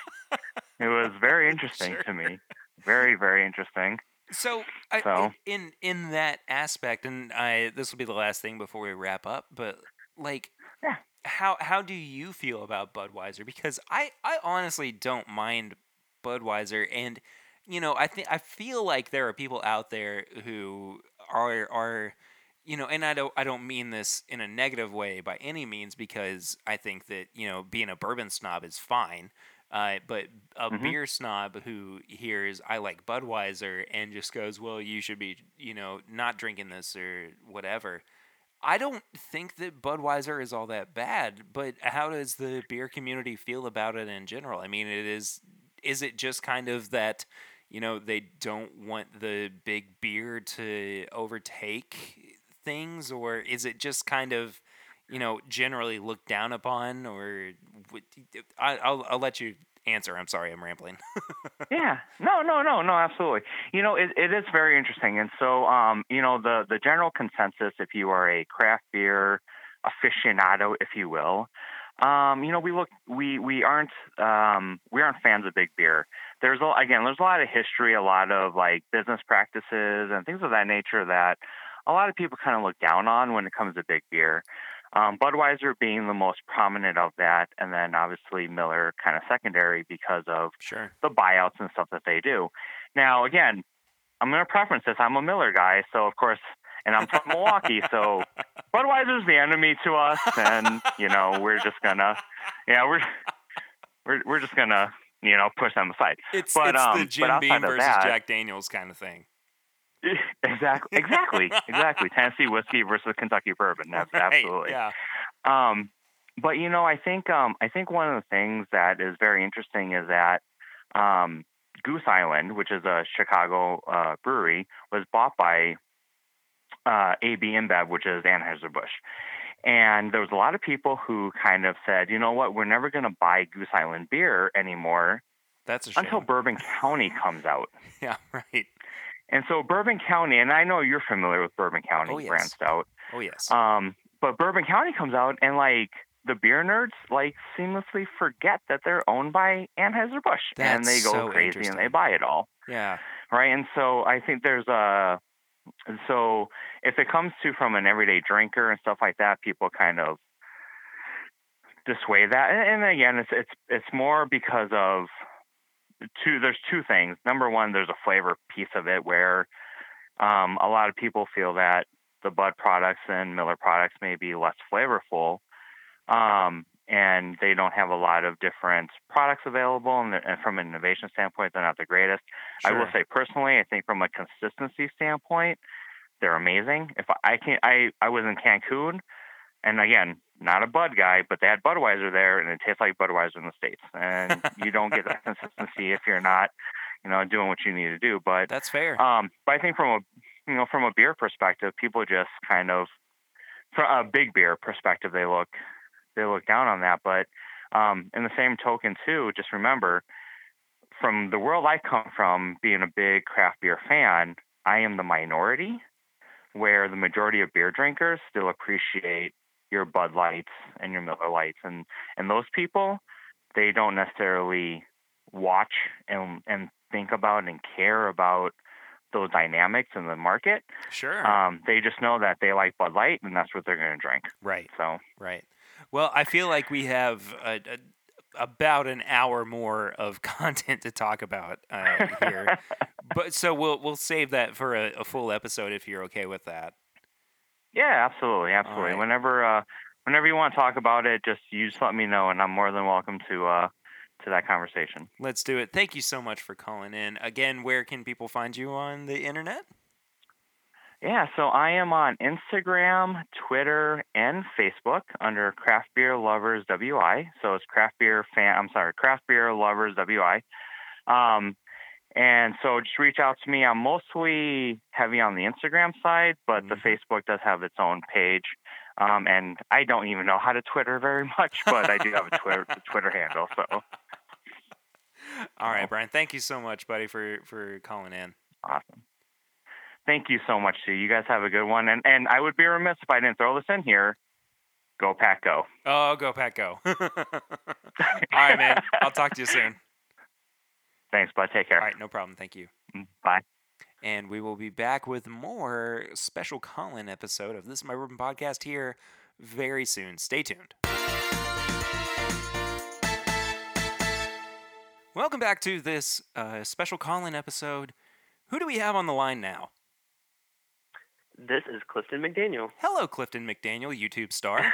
it was very interesting Sure. to me, very very interesting. So, I, So- in in that aspect, and I this will be the last thing before we wrap up, but like, Yeah. How how do you feel about Budweiser? Because I I honestly don't mind Budweiser, and you know I think I feel like there are people out there who are are you know, and I don't I don't mean this in a negative way by any means because I think that you know being a bourbon snob is fine. Uh, but a Mhm. beer snob who hears I like Budweiser and just goes, "Well, you should be, you know, not drinking this or whatever." I don't think that Budweiser is all that bad, but how does the beer community feel about it in general? I mean, it is is it just kind of that, you know, they don't want the big beer to overtake things or is it just kind of you know generally looked down upon or I, I'll, I'll let you answer. I'm sorry, I'm rambling. yeah. No no no no absolutely. You know it, it is very interesting. And so um you know the the general consensus if you are a craft beer aficionado if you will um you know we look we we aren't um we aren't fans of big beer. There's a, again there's a lot of history a lot of like business practices and things of that nature that a lot of people kind of look down on when it comes to big beer um, Budweiser being the most prominent of that, and then obviously Miller kind of secondary because of sure. the buyouts and stuff that they do. Now, again, I'm going to preference this. I'm a Miller guy, so of course, and I'm from Milwaukee, so Budweiser's the enemy to us, and you know we're just gonna, yeah, we're we're we're just gonna you know push them aside. It's, But, it's um, the Jim Beam versus that- Jack Daniels kind of thing. exactly, exactly, exactly. Tennessee whiskey versus Kentucky bourbon. That's Right, absolutely. Yeah. Um, but you know, I think um, I think one of the things that is very interesting is that um, Goose Island, which is a Chicago uh, brewery, was bought by uh, AB InBev, which is Anheuser Busch. And there was a lot of people who kind of said, you know what, we're never going to buy Goose Island beer anymore That's until Bourbon County comes out. yeah, right. And so Bourbon County, and I know you're familiar with Bourbon County Oh, yes. brand stout. Oh yes. Um, but Bourbon County comes out, and like the beer nerds, like seamlessly forget that they're owned by Anheuser Busch, and they go so crazy and they buy it all, yeah. right? And so I think there's a so if it comes to from an everyday drinker and stuff like that, people kind of dissuade that. And, and again, it's it's it's more because of two. There's two things. Number one, there's a flavor piece of it where um, a lot of people feel that the Bud products and Miller products may be less flavorful, um, and they don't have a lot of different products available. And, and from an innovation standpoint, they're not the greatest. I will say personally, I think from a consistency standpoint, they're amazing. If I, I can, I I was in Cancun, and again, not a Bud guy, but they had Budweiser there, and it tastes like Budweiser in the states. And you don't get that consistency if you're not, you know, doing what you need to do. But That's fair. um, but I think from a you know from a beer perspective, people just kind of from a big beer perspective, they look they look down on that. But um, in the same token, too, just remember from the world I come from, being a big craft beer fan, I am the minority, where the majority of beer drinkers still appreciate your Bud Lights and your Miller Lights, and and those people, they don't necessarily watch and and think about and care about those dynamics in the market. sure. Um, they just know that they like Bud Light, and that's what they're going to drink. right. So Right. Well, I feel like we have a, a, about an hour more of content to talk about uh, here, but so we'll we'll save that for a, a full episode if you're okay with that. Yeah, absolutely, absolutely. right. Whenever uh, whenever you want to talk about it, just you just let me know, and I'm more than welcome to uh, to that conversation. Let's do it. Thank you so much for calling in. Again, where can people find you on the internet? Yeah, so I am on Instagram, Twitter, and Facebook under Craft Beer Lovers WI. So it's Craft Beer Fan. I'm sorry, Craft Beer Lovers WI. Um, and so just reach out to me. I'm mostly heavy on the Instagram side, but the Mhm. Facebook does have its own page. Um, and I don't even know how to Twitter very much, but I do have a Twitter Twitter handle. So All right, Brian. Thank you so much, buddy, for for calling in. awesome. Thank you so much, too. You guys have a good one. And and I would be remiss if I didn't throw this in here. Go Pack Go. Oh, go Pat, go! All right, man. I'll talk to you soon. Thanks, bud. Take care. All right, no problem. Thank you. Mm, Bye. And we will be back with more special call-in episode of This Is My Bourbon Podcast here very soon. Stay tuned. Welcome back to this uh, special call-in episode. Who do we have on the line now? This is Clifton McDaniel. Hello, Clifton McDaniel, YouTube star.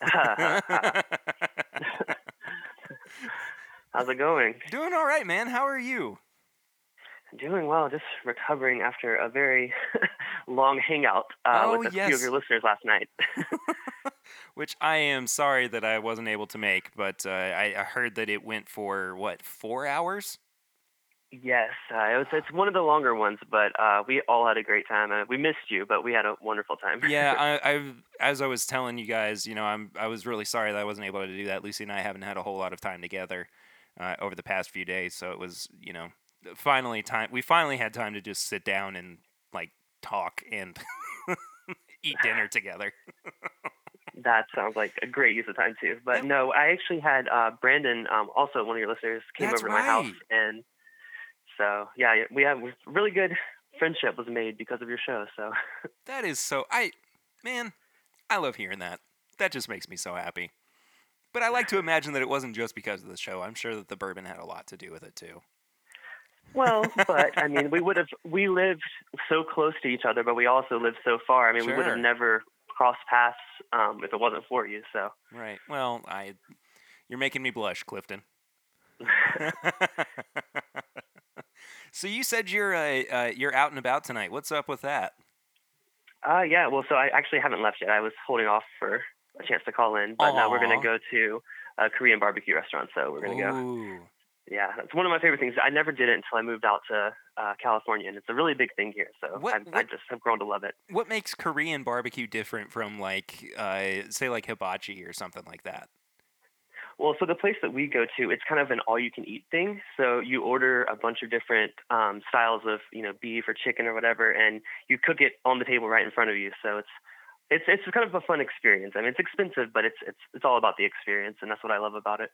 How's it going? Doing all right, man. How are you? Doing well. Just recovering after a very long hangout uh, Oh, with a few of your listeners last night. Which I am sorry that I wasn't able to make, but uh, I, I heard that it went for what four hours? yes, uh, it was, it's one of the longer ones, but uh, we all had a great time. Uh, we missed you, but we had a wonderful time. yeah, I, I've as I was telling you guys, you know, I'm I was really sorry that I wasn't able to do that. Lucy and I haven't had a whole lot of time together, uh, over the past few days. So it was, you know, finally time. We finally had time to just sit down and like talk and eat dinner together. That sounds like a great use of time too. But no, I actually had uh, Brandon, um, also one of your listeners, came That's over to my house, and so yeah, we have really good friendship was made because of your show. So That is so. I, man, I love hearing that. That just makes me so happy. But I like to imagine that it wasn't just because of the show. I'm sure that the bourbon had a lot to do with it too. well, but I mean, we would have we lived so close to each other, but we also lived so far. I mean, we would have never crossed paths um, if it wasn't for you. So Right. Well, I, you're making me blush, Clifton. so you said you're uh, uh, you're out and about tonight. What's up with that? Uh, yeah, well, so I actually haven't left yet. I was holding off for a chance to call in, but now we're going to go to a Korean barbecue restaurant. So we're going to go. Yeah, that's one of my favorite things. I never did it until I moved out to uh, California, and it's a really big thing here. So What- I, I just have grown to love it. What makes Korean barbecue different from like, uh, say, like hibachi or something like that? Well, so the place that we go to, it's kind of an all-you-can-eat thing. So you order a bunch of different um, styles of, you know, beef or chicken or whatever, and you cook it on the table right in front of you. So it's it's it's kind of a fun experience. I mean, it's expensive, but it's it's it's all about the experience, and that's what I love about it.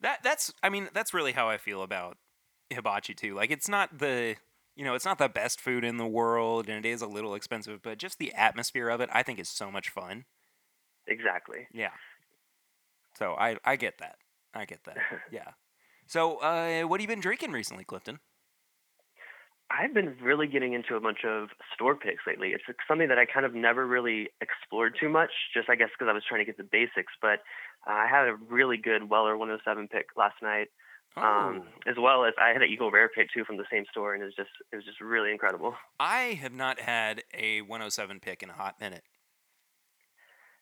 That that's I mean that's really how I feel about hibachi too. Like it's not the you know it's not the best food in the world and it is a little expensive, but just the atmosphere of it I think is so much fun. Exactly. Yeah. So I I get that. I get that. Yeah. So uh, what have you been drinking recently, Clifton? I've been really getting into a bunch of store picks lately. It's something that I kind of never really explored too much, just I guess because I was trying to get the basics. But uh, I had a really good Weller 107 pick last night, Oh, um, as well as I had an Eagle Rare pick too from the same store, and it was just it was just really incredible. I have not had a 107 pick in a hot minute.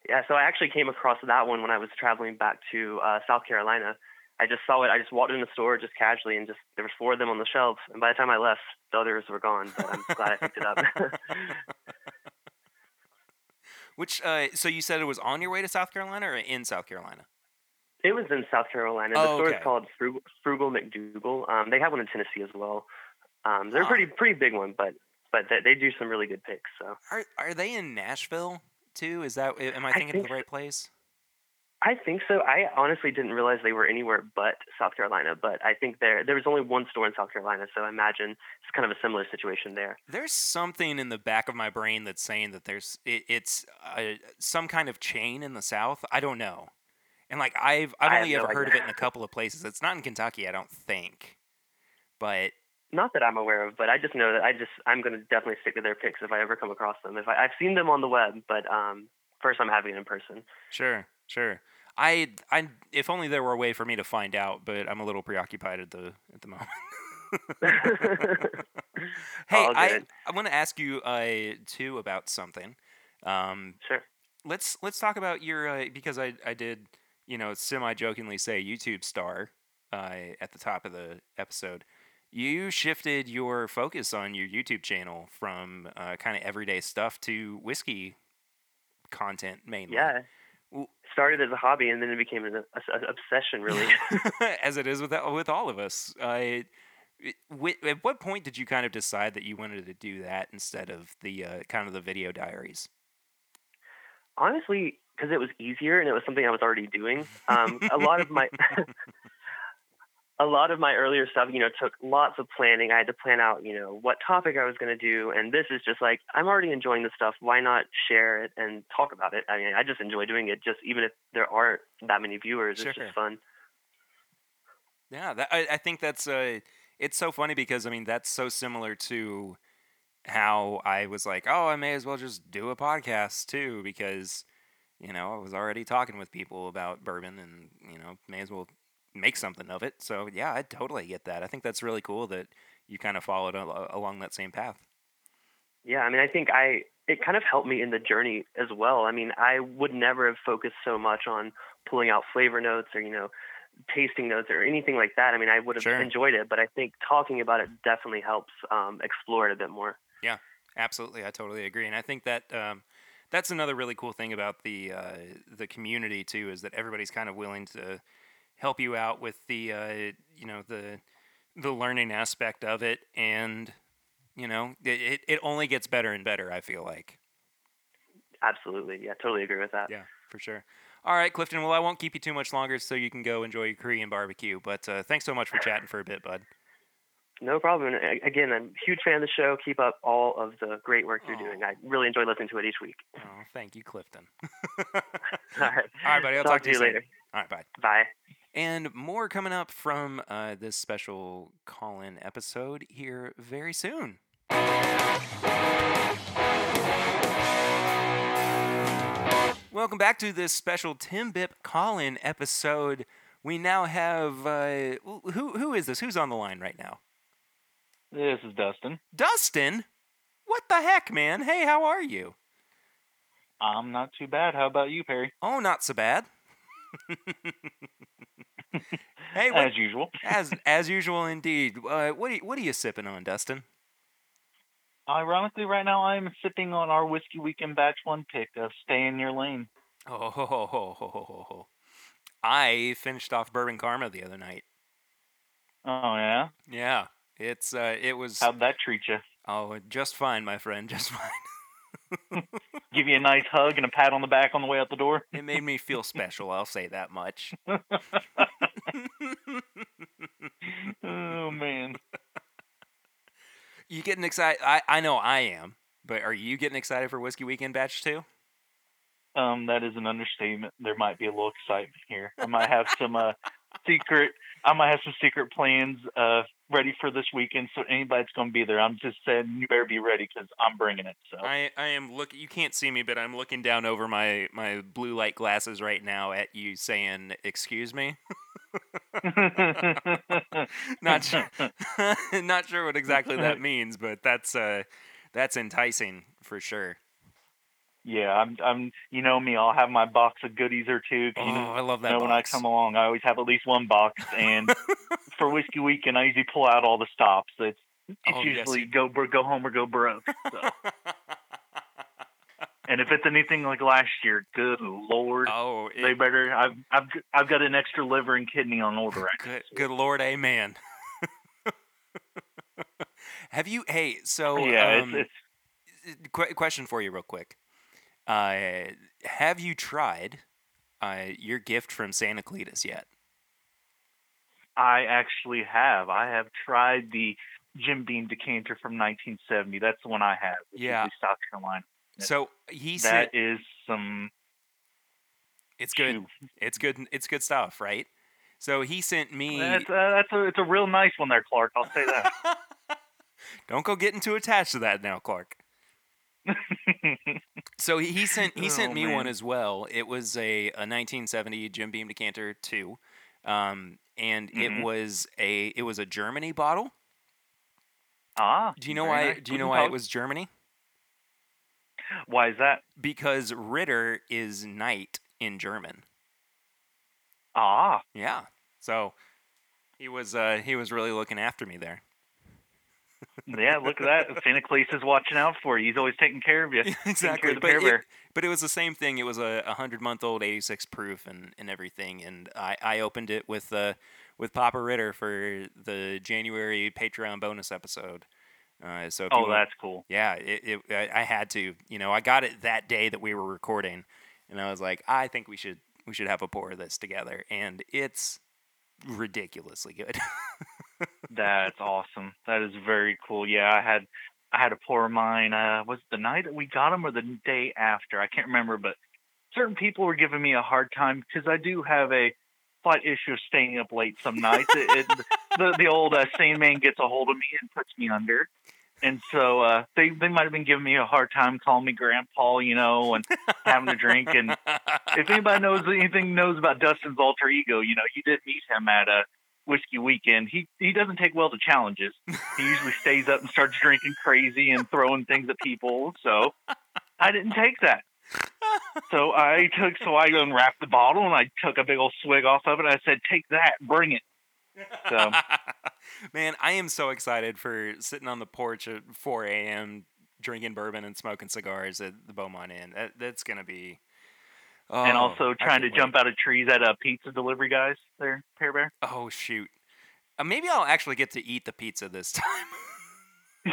Yeah, so I actually came across that one when I was traveling back to uh, South Carolina. I just saw it. I just walked in the store just casually, and just there was four of them on the shelves. And by the time I left, the others were gone. But I'm glad I picked it up. Which uh, so you said it was on your way to South Carolina or in South Carolina? It was in South Carolina. The Oh, store okay. is called Frugal, Frugal MacDoogal. Um, they have one in Tennessee as well. Um, they're a pretty pretty big one, but but they, they do some really good picks. So Are are they in Nashville too? Is that am I I thinking of the right place? I think so. I honestly didn't realize they were anywhere but South Carolina, but I think there there was only one store in South Carolina, so I imagine it's kind of a similar situation there. There's something in the back of my brain that's saying that there's it, it's uh, some kind of chain in the South. I don't know, and like I've I've only no ever heard of it in a couple of places. It's not in Kentucky, I don't think, but Not that I'm aware of, but I just know that I just I'm going to definitely stick to their picks if I ever come across them. If I, I've seen them on the web, but um, first I'm having it in person. sure, sure. I I if only there were a way for me to find out, but I'm a little preoccupied at the at the moment. hey, I. I want to ask you uh too about something. Um, Sure. let's let's talk about your uh, because I I did you know semi jokingly say YouTube star uh, at the top of the episode. You shifted your focus on your YouTube channel from uh, kind of everyday stuff to whiskey content mainly. Yeah. Started as a hobby and then it became an, obsession, really. as it is with with all of us. I wi- at what point did you kind of decide that you wanted to do that instead of the uh, kind of the video diaries? Honestly, because it was easier and it was something I was already doing. Um, a lot of my a lot of my earlier stuff, you know, took lots of planning. I had to plan out, you know, what topic I was going to do, and this is just like I'm already enjoying the stuff. Why not share it and talk about it? I mean, I just enjoy doing it. Just even if there aren't that many viewers, it's just fun. Yeah, that, I, I think that's uh, it's so funny because I mean that's so similar to how I was like, oh, I may as well just do a podcast too because you know I was already talking with people about bourbon and you know may as well make something of it. So yeah, I totally get that. I think that's really cool that you kind of followed al- along that same path. Yeah, I mean, I think I it kind of helped me in the journey as well. I mean, I would never have focused so much on pulling out flavor notes or you know tasting notes or anything like that. I mean, I would have Sure. enjoyed it, but I think talking about it definitely helps um, explore it a bit more. Yeah, absolutely, I totally agree, and I think that um, that's another really cool thing about the uh, the community too is that everybody's kind of willing to help you out with the uh, you know the the learning aspect of it, and you know it, it only gets better and better. I feel like. Absolutely. Yeah, totally agree with that. Yeah, for sure. All right, Clifton. Well, I won't keep you too much longer, so you can go enjoy your Korean barbecue. But uh, thanks so much for chatting for a bit, bud. No problem. And again, I'm a huge fan of the show. Keep up all of the great work you're doing. I really enjoy listening to it each week. Oh, thank you, Clifton. All right. All right, buddy. I'll talk, to you soon. later. All right, bye. Bye. And more coming up from uh, this special call-in episode here very soon. Welcome back to this special Tim Bip call-in episode. We now have uh, who who is this? Who's on the line right now? This is Dustin. Dustin. What the heck, man? Hey, how are you? I'm not too bad. How about you, Perry? Oh, not so bad. hey, what, As usual. as as usual, indeed. Uh, what are you, what are you sipping on, Dustin? Ironically, right now I'm sipping on our whiskey weekend batch one pick of "Stay in Your Lane." Oh, ho, ho, ho, ho, ho, ho, ho. I finished off Bourbon Karma the other night. Oh yeah. Yeah, it's uh, it was How'd that treat you? oh just fine, my friend, just fine. Give you a nice hug and a pat on the back on the way out the door. It made me feel special. I'll say that much. oh man. You getting excited? I I know I am, but are you getting excited for Whiskey Weekend Batch Two? Um, that is an understatement. There might be a little excitement here. I might have some uh, secret. I might have some secret plans uh, ready for this weekend. So anybody that's going to be there, I'm just saying you better be ready because I'm bringing it. So I, I am look. You can't see me, but I'm looking down over my my blue light glasses right now at you, saying, "Excuse me." not sure, not sure what exactly that means, but that's uh, that's enticing for sure. Yeah, I'm. I'm. You know me. I'll have my box of goodies or two. Oh, you know, I love that. know, when I come along, I always have at least one box. And for whiskey weekend, I usually pull out all the stops. It's it's Oh, usually you- go go home or go broke. So. and if it's anything like last year, good lord, oh, they better. I've I've I've got an extra liver and kidney on order right now. good, good lord, amen. Have you? Hey, so yeah, um, it's, it's qu- question for you, real quick. Uh, have you tried uh, your gift from Santa Cletus yet? I actually have. I have tried the Jim Beam decanter from 1970. That's the one I have. Yeah. South Carolina. So he That said is some. it's good. shoe. It's good. It's good stuff, right? So he sent me. That's uh, that's a it's a real nice one there, Clark. I'll say that. Don't go getting too attached to that now, Clark. So he he sent he sent Oh, me one as well. It was a, a 1970 Jim Beam decanter two, um, and Mhm. it was a it was a Germany bottle. ah, Do you know why? nice. Do you know why it was Germany? Why is that? Because Ritter is knight in German. Ah, Yeah. So he was uh, he was really looking after me there. Yeah. Look at that. Santa Claus is watching out for you. He's always taking care of you. exactly. of But it, but it was the same thing. It was a, a hundred month old, eighty six proof, and, and everything. And I, I opened it with uh, with Papa Ritter for the January Patreon bonus episode. Uh, so Oh, that's cool. yeah, it, it I, I had to. You know, I got it that day that we were recording, and I was like, I think we should we should have a pour of this together, and it's ridiculously good. That's awesome. That is very cool. Yeah, I had I had a pour of mine. Uh, was the night that we got them or the day after? I can't remember, but certain people were giving me a hard time because I do have a slight issue of staying up late some nights. it, it, the the old uh, sane man gets a hold of me and puts me under. And so uh, they they might have been giving me a hard time, calling me grandpa, you know, and having a drink. And if anybody knows anything knows about Dustin's alter ego, you know, you did meet him at a whiskey weekend. He he doesn't take well to challenges. He usually stays up and starts drinking crazy and throwing things at people. So I didn't take that. So I took so I unwrapped the bottle and I took a big old swig off of it. I said, "Take that, bring it." So Man, I am so excited for sitting on the porch at 4 a.m. drinking bourbon and smoking cigars at the Beaumont Inn. That, that's gonna be, and Oh, also trying to can't jump out of trees at a pizza delivery guys there, Pear Bear. Oh shoot. Uh, maybe I'll actually get to eat the pizza this time.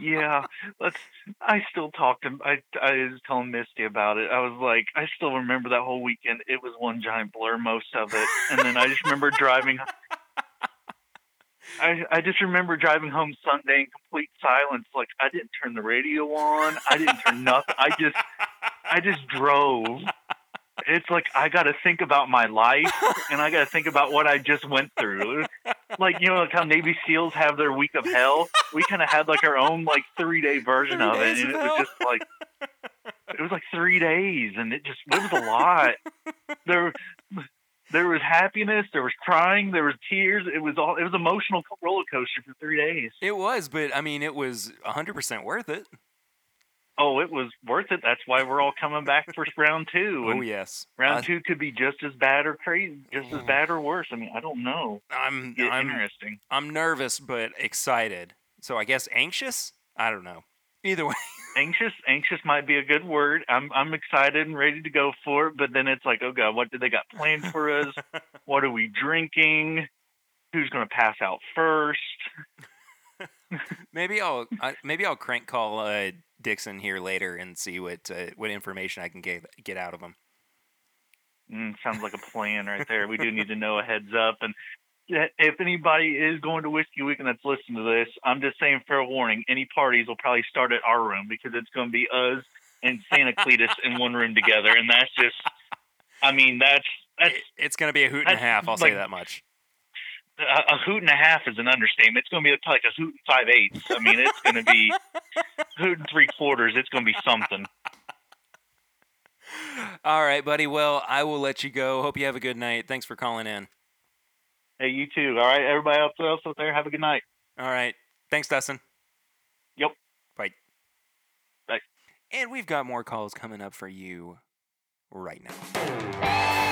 yeah, let's. I still talked to. I I was telling Misty about it. I was like, I still remember that whole weekend. It was one giant blur, most of it, and then I just remember driving. I I just remember driving home Sunday in complete silence. Like I didn't turn the radio on. I didn't turn nothing. I just I just drove. It's like I got to think about my life, and I got to think about what I just went through. Like you know, like how Navy SEALs have their week of hell. We kind of had like our own like three day version Three of it, and of it was hell? just like it was like three days, and it just it was a lot. There, there was happiness, there was crying, there was tears. It was all it was emotional roller coaster for three days. it was, but I mean, it was 100% worth it. Oh, it was worth it. That's why we're all coming back for round two. Oh And yes. round I- two could be just as bad or crazy, just as Oh. bad or worse. I mean, I don't know. I'm Yeah, I'm interesting. I'm nervous but excited. So I guess anxious? I don't know. Either way. Anxious, anxious might be a good word. I'm I'm excited and ready to go for it, but then it's like, oh god, what do they got planned for us? what are we drinking? Who's going to pass out first? maybe I'll I, maybe I'll crank call uh, Dixon here later and see what uh, what information I can get get out of him. Mm, sounds like a plan right there. We do need to know a heads up. And if anybody is going to Whiskey Weekend that's listening to this, I'm just saying fair warning. Any parties will probably start at our room because it's going to be us and Santa Cletus in one room together, and that's just. I mean, that's that's It- it's going to be a hoot and a half. I'll like- say that much. A, a hoot and a half is an understatement. It's going to be like a hoot and five eighths. I mean, it's going to be hoot and three quarters. It's going to be something. All right, buddy. Well, I will let you go. Hope you have a good night. Thanks for calling in. Hey, you too. All right, everybody else else out there, have a good night. All right. Thanks, Dustin. Yep. Bye. Bye. And we've got more calls coming up for you right now.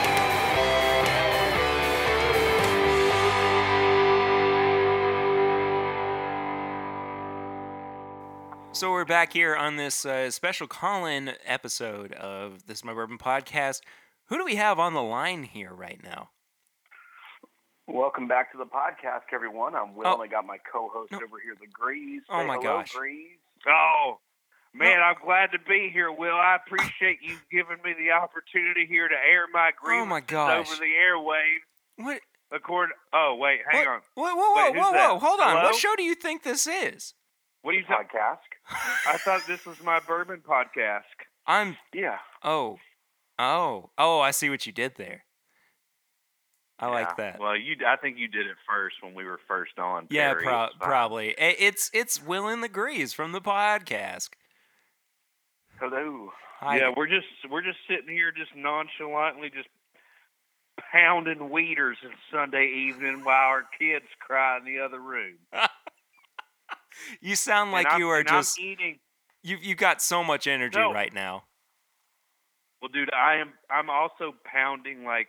So we're back here on this uh, special call-in episode of this My Bourbon podcast. Who do we have on the line here right now? Welcome back to the podcast, everyone. I'm Will, Oh. and I got my co-host No. over here, the Grease. Oh, Say my hello, gosh. Grease. Oh, man, I'm glad to be here, Will. I appreciate you giving me the opportunity here to air my grievances Oh my gosh. over the airwaves. What? According, oh wait, hang on. Whoa, whoa, whoa, Wait, who's whoa, that? whoa! Hold on. Hello? What show do you think this is? What do you think? Podcast. I thought this was my bourbon podcast. I'm. Yeah. Oh, oh, oh! I see what you did there. I like that. Well, you, I think you did it first when we were first on. Yeah, pro- probably. It's it's Will and the Grease from the podcast. Hello. Hi. yeah, we're just we're just sitting here, just nonchalantly, just pounding weeders on Sunday evening while our kids cry in the other room. you sound like you are and I'm just eating. you you got so much energy No. right now. Well, dude, I am. I'm also pounding like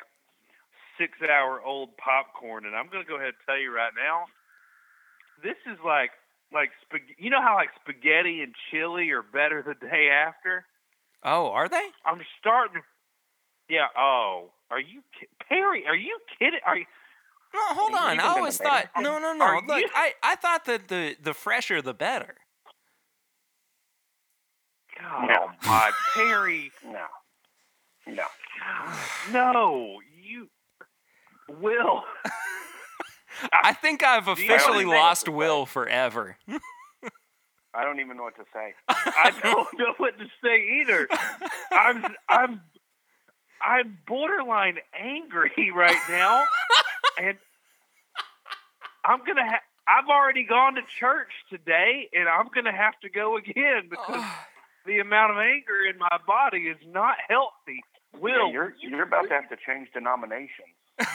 six-hour-old popcorn, and I'm gonna go ahead and tell you right now, this is like like spag- You know how like spaghetti and chili are better the day after. Oh, are they? I'm starting. Yeah. Oh, are you ki- Perry? Are you kidding? Are you? No, hold on. I always thought Vegas? no, no, no. Are Look, you- I I thought that the the fresher the better. God No. Almighty, Perry. No. No. No, you. Will. I think I've officially lost to say? Will forever. I don't even know what to say. I don't know what to say either. I'm I'm I'm borderline angry right now, and I'm gonna. Ha- I've already gone to church today, and I'm gonna have to go again because the amount of anger in my body is not healthy. Will, Yeah, you're you're about to have to change denominations.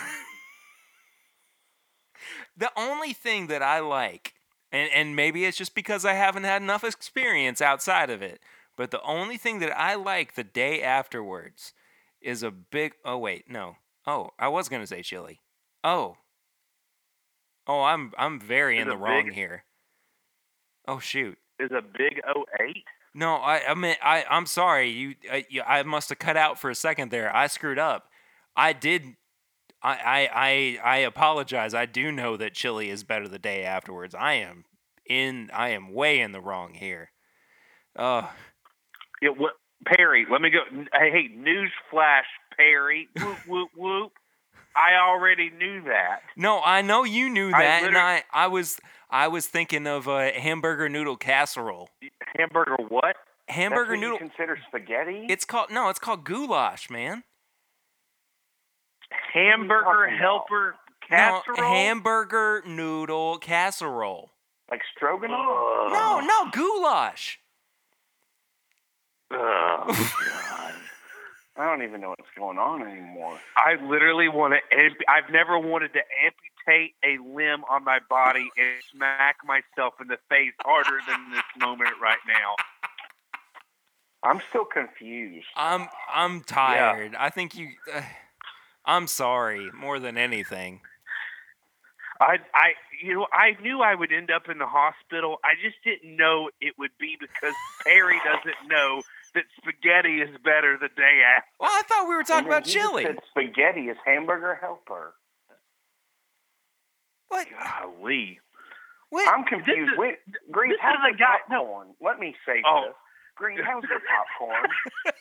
the only thing that I like, and, and maybe it's just because I haven't had enough experience outside of it, but the only thing that I like the day afterwards is a big. Oh, wait, no. Oh, I was going to say chili. Oh. Oh, I'm I'm very in the wrong big? here. Oh, shoot. is a big 08? No, I I mean I I'm sorry. You I, you, I must have cut out for a second there. I screwed up. I did I, I I I apologize. I do know that chili is better the day afterwards. I am in I am way in the wrong here. Uh Yeah, what, Perry, let me go. Hey, hey, news flash, Perry. Whoop, whoop, whoop. I already knew that. no, I know you knew I that and I I was I was thinking of a hamburger noodle casserole. Hamburger what? Hamburger That's what noodle You consider spaghetti? It's called no, it's called goulash, man. Hamburger talking about? helper No, casserole? hamburger noodle casserole. like stroganoff? No, no, goulash. Oh, God. I don't even know what's going on anymore. I literally want to. Amp- I've never wanted to amputate a limb on my body and smack myself in the face harder than this moment right now. I'm still confused. I'm I'm tired. I think you. Uh, I'm sorry more than anything. I, I, you know, I knew I would end up in the hospital. I just didn't know it would be because Perry doesn't know that spaghetti is better the day after. Well, I thought we were talking about chili. Said spaghetti is hamburger helper. What? Golly. What? I'm confused. is- Wait, Green, this how's is a the guy- no. popcorn? Let me say Oh. this. Green, how's the popcorn?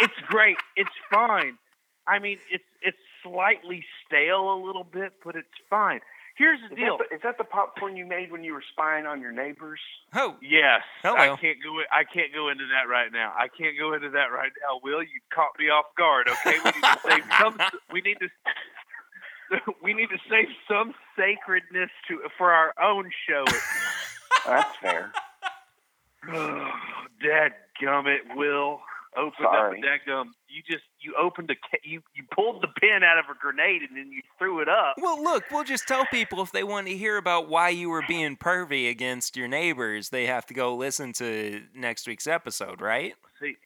It's great. It's fine. I mean, it's it's slightly stale a little bit, but it's fine. Here's the Is deal. that the, is that the popcorn you made when you were spying on your neighbors? Oh, Yes, Hello. I can't go. I can't go into that right now. I can't go into that right now. Will you caught me off guard? Okay, we need to save some. We need to. We need to save some sacredness to for our own show. That's fair. Oh, Dad gummit, Will opened Sorry. up a dadgum. You just you opened a you you pulled the pin out of a grenade and then you threw it up. Well, look, we'll just tell people if they want to hear about why you were being pervy against your neighbors, they have to go listen to next week's episode, right? See,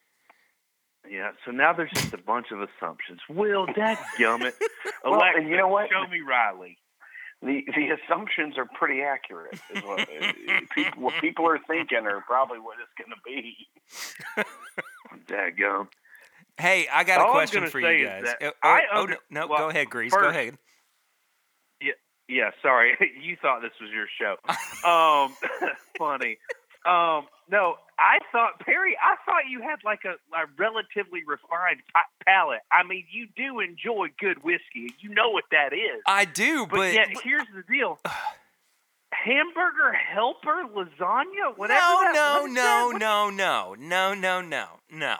yeah. So now there's just a bunch of assumptions. Will, Dad gummit, Well, Alexa, and you know what? Show me Riley. The the assumptions are pretty accurate. Is what, uh, people, what people are thinking are probably what it's going to be. Dadgum. Hey, I got a All question for you guys. Uh, oh, I oh, no, no, well, go ahead, Grease. Go ahead. Yeah, yeah. sorry. you thought this was your show. Um, funny. Um, no, I thought Perry. I thought you had like a, a relatively refined palate. I mean, you do enjoy good whiskey. You know what that is. I do, But, but, yet, here's the deal: hamburger helper lasagna. Whatever. no, that, no, no, that? No, no, no, no, no, no.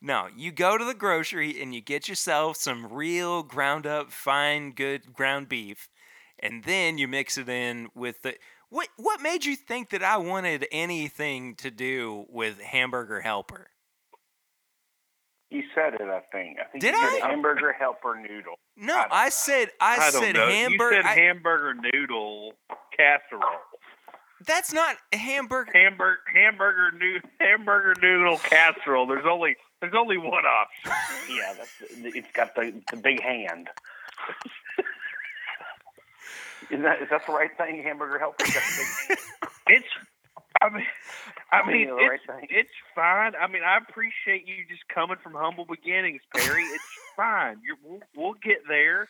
No, you go to the grocery and you get yourself some real ground up, fine, good ground beef, and then you mix it in with the. What what made you think that I wanted anything to do with hamburger helper? You said it, I think. I think Did you said I? hamburger helper noodle. No, I, said I, I don't said know. hamburger. You said hamburger noodle casserole. that's not hamburger. Hamburger hamburger noo- hamburger noodle casserole. There's only there's only one option. Yeah, that's it's got the the big hand. is that is that the right thing? Hamburger helper got the big hand. It's I mean I mean it's, right it's fine. I mean I appreciate you just coming from humble beginnings, Perry. It's fine. You're, we'll, we'll get there.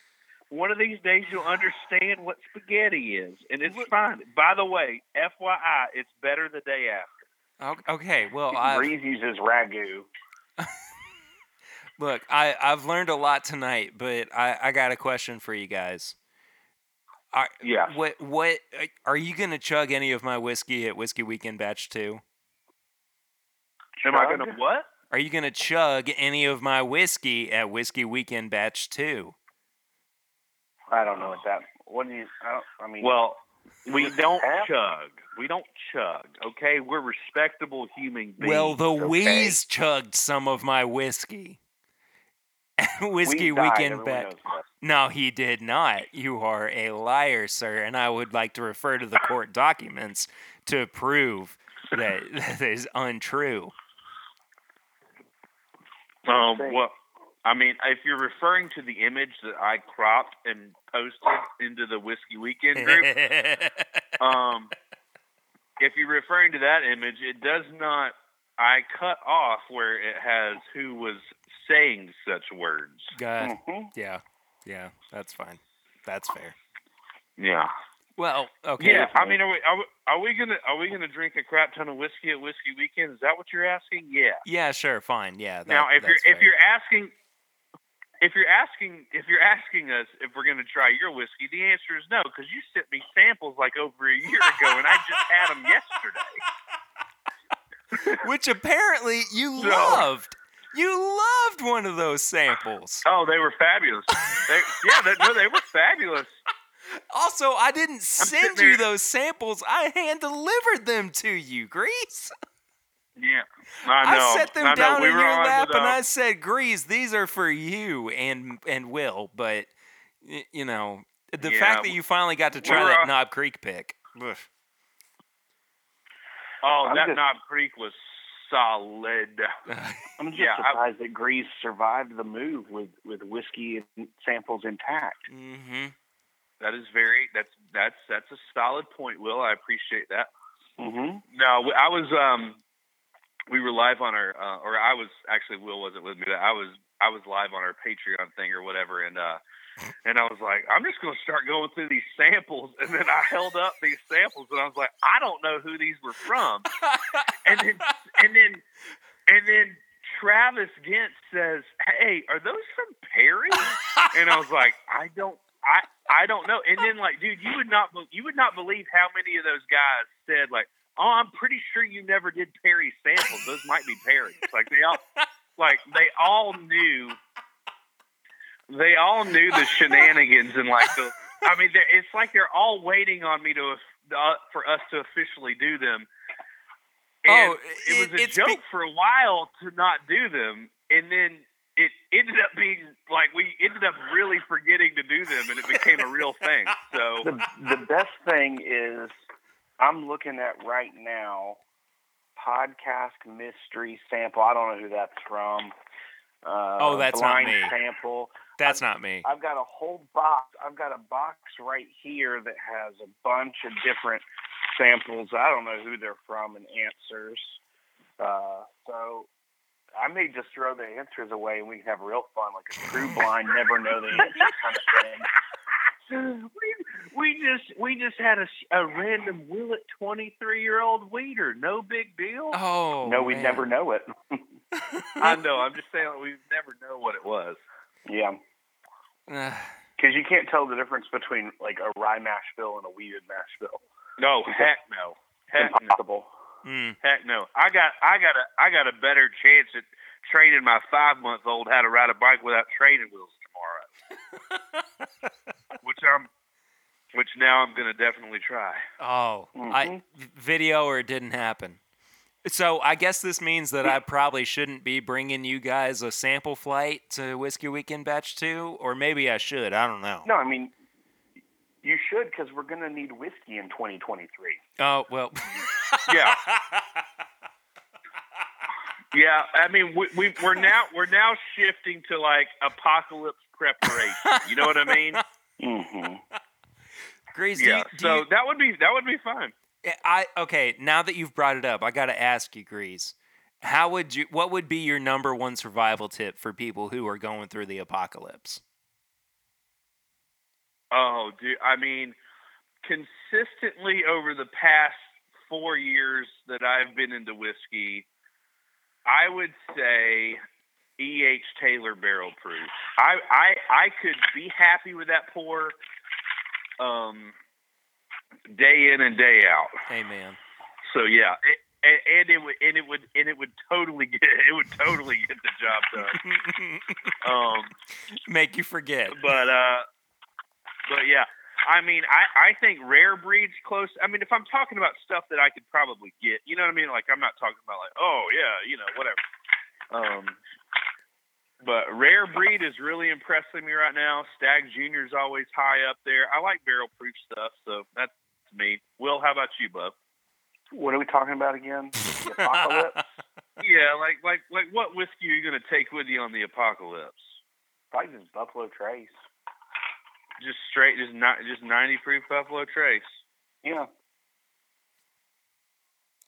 One of these days you'll understand what spaghetti is, and it's fine. By the way, FYI, it's better the day after. Okay, well, I Breeze uses ragu. look, I I've learned a lot tonight, but I I got a question for you guys. Are, Yeah. What what are you gonna chug any of my whiskey at Whiskey Weekend Batch Two? Am I gonna what? Are you gonna chug any of my whiskey at Whiskey Weekend Batch Two? I don't know what that. What do you? I, don't, I mean, Well, we don't chug. We don't chug. Okay, we're respectable human beings. Well, the okay. Wheeze chugged some of my whiskey. whiskey we died, Weekend everyone Batch. knows that. No, he did not. You are a liar, sir, and I would like to refer to the court documents to prove that that is untrue. Um, well, I mean, if you're referring to the image that I cropped and posted into the Whiskey Weekend group, um, if you're referring to that image, it does not. I cut off where it has who was saying such words. God. Mhm. Yeah. Yeah. That's fine. That's fair. Yeah. Well, okay. Yeah. I mean, are we, are we are we gonna are we gonna drink a crap ton of whiskey at whiskey weekend? Is that what you're asking? Yeah. Yeah, sure, fine. Yeah. That, now, if you're that's if you're asking. If you're asking if you're asking us if we're going to try your whiskey, the answer is no because you sent me samples like over a year ago and I just had them yesterday. Which apparently you So- loved. You loved one of those samples. Oh, they were fabulous. They, yeah, they, no, they were fabulous. Also, I didn't send you those samples. I hand delivered them to you, Grease. Yeah, I know. set them I down we in your lap, and I said, "Grease, these are for you and and Will." But you know, the Yeah, fact that you finally got to we try that on- Knob Creek pick. ugh. Oh, I'm that just- Knob Creek was solid. I'm just Yeah, I- surprised that Grease survived the move with with whiskey samples intact. mm-hmm. That is very. That's that's that's a solid point, Will. I appreciate that. Mm-hmm. No, I was um, we were live on our, uh, or I was actually Will wasn't with me. I was I was live on our Patreon thing or whatever, and uh, and I was like, I'm just going to start going through these samples, and then I held up these samples, and I was like, I don't know who these were from, and then and then and then Travis Gent says, Hey, are those from Perry? and I was like, I don't. I, I don't know. And then like, dude, you would not you would not believe how many of those guys said like, "Oh, I'm pretty sure you never did Perry samples. Those might be Perry's." Like they all like they all knew they all knew the shenanigans and like the I mean, they're- it's like they're all waiting on me to uh, for us to officially do them. And Oh, it was a it's joke be- for a while to not do them, and then it ended up being like we ended up really forgetting to do them, and it became a real thing. So The the best thing is I'm looking at right now podcast mystery sample. I don't know who that's from. Uh, Oh, that's not me. sample. That's not me. I've got a whole box. I've got a box right here that has a bunch of different samples. I don't know who they're from and answers. Uh, so I may just throw the answers away and we can have real fun, like a true blind, never know the answer kind of thing. we, we just we just had a, a random Willet twenty three year old wheater. No big deal. Oh no, we man. never know it. I know. I'm just saying we never know what it was. yeah, because you can't tell the difference between like a rye mash bill and a wheated mash bill. No, heck no. Heck no. Impossible. Mm. Heck no. I got I got a I got a better chance at training my five month old how to ride a bike without training wheels tomorrow. which I'm which now I'm gonna definitely try. Oh, I Mhm. video or it didn't happen. So I guess this means that I probably shouldn't be bringing you guys a sample flight to Whiskey Weekend Batch Two, or maybe I should. I don't know. No, I mean you should because we're gonna need whiskey in 2023. Oh well. Yeah. Yeah, I mean we, we we're now we're now shifting to like apocalypse preparation. You know what I mean? Mm-hmm. Grease, yeah. you- so you- that would be that would be fun. I okay. Now that you've brought it up, I got to ask you, Grease. How would you? What would be your number one survival tip for people who are going through the apocalypse? Oh, dude. I mean, consistently over the past four years that I've been into whiskey, I would say E.H. Taylor Barrel Proof. I, I, I could be happy with that pour um, day in and day out. Amen. So, yeah. It, and, and it would and it would and it would totally get it would totally get the job done. Um, Make you forget. but uh, but yeah, I mean, I I think rare breeds close. I mean, if I'm talking about stuff that I could probably get, you know what I mean? Like I'm not talking about like, oh yeah, you know, whatever. Um, but rare breed is really impressing me right now. Stag Junior's always high up there. I like barrel proof stuff, so that's me. Will, how about you, bub? What are we talking about again? The apocalypse? Yeah, like like like what whiskey are you gonna take with you on the apocalypse? Probably just Buffalo Trace. Just straight, just not just ninety proof Buffalo Trace. Yeah.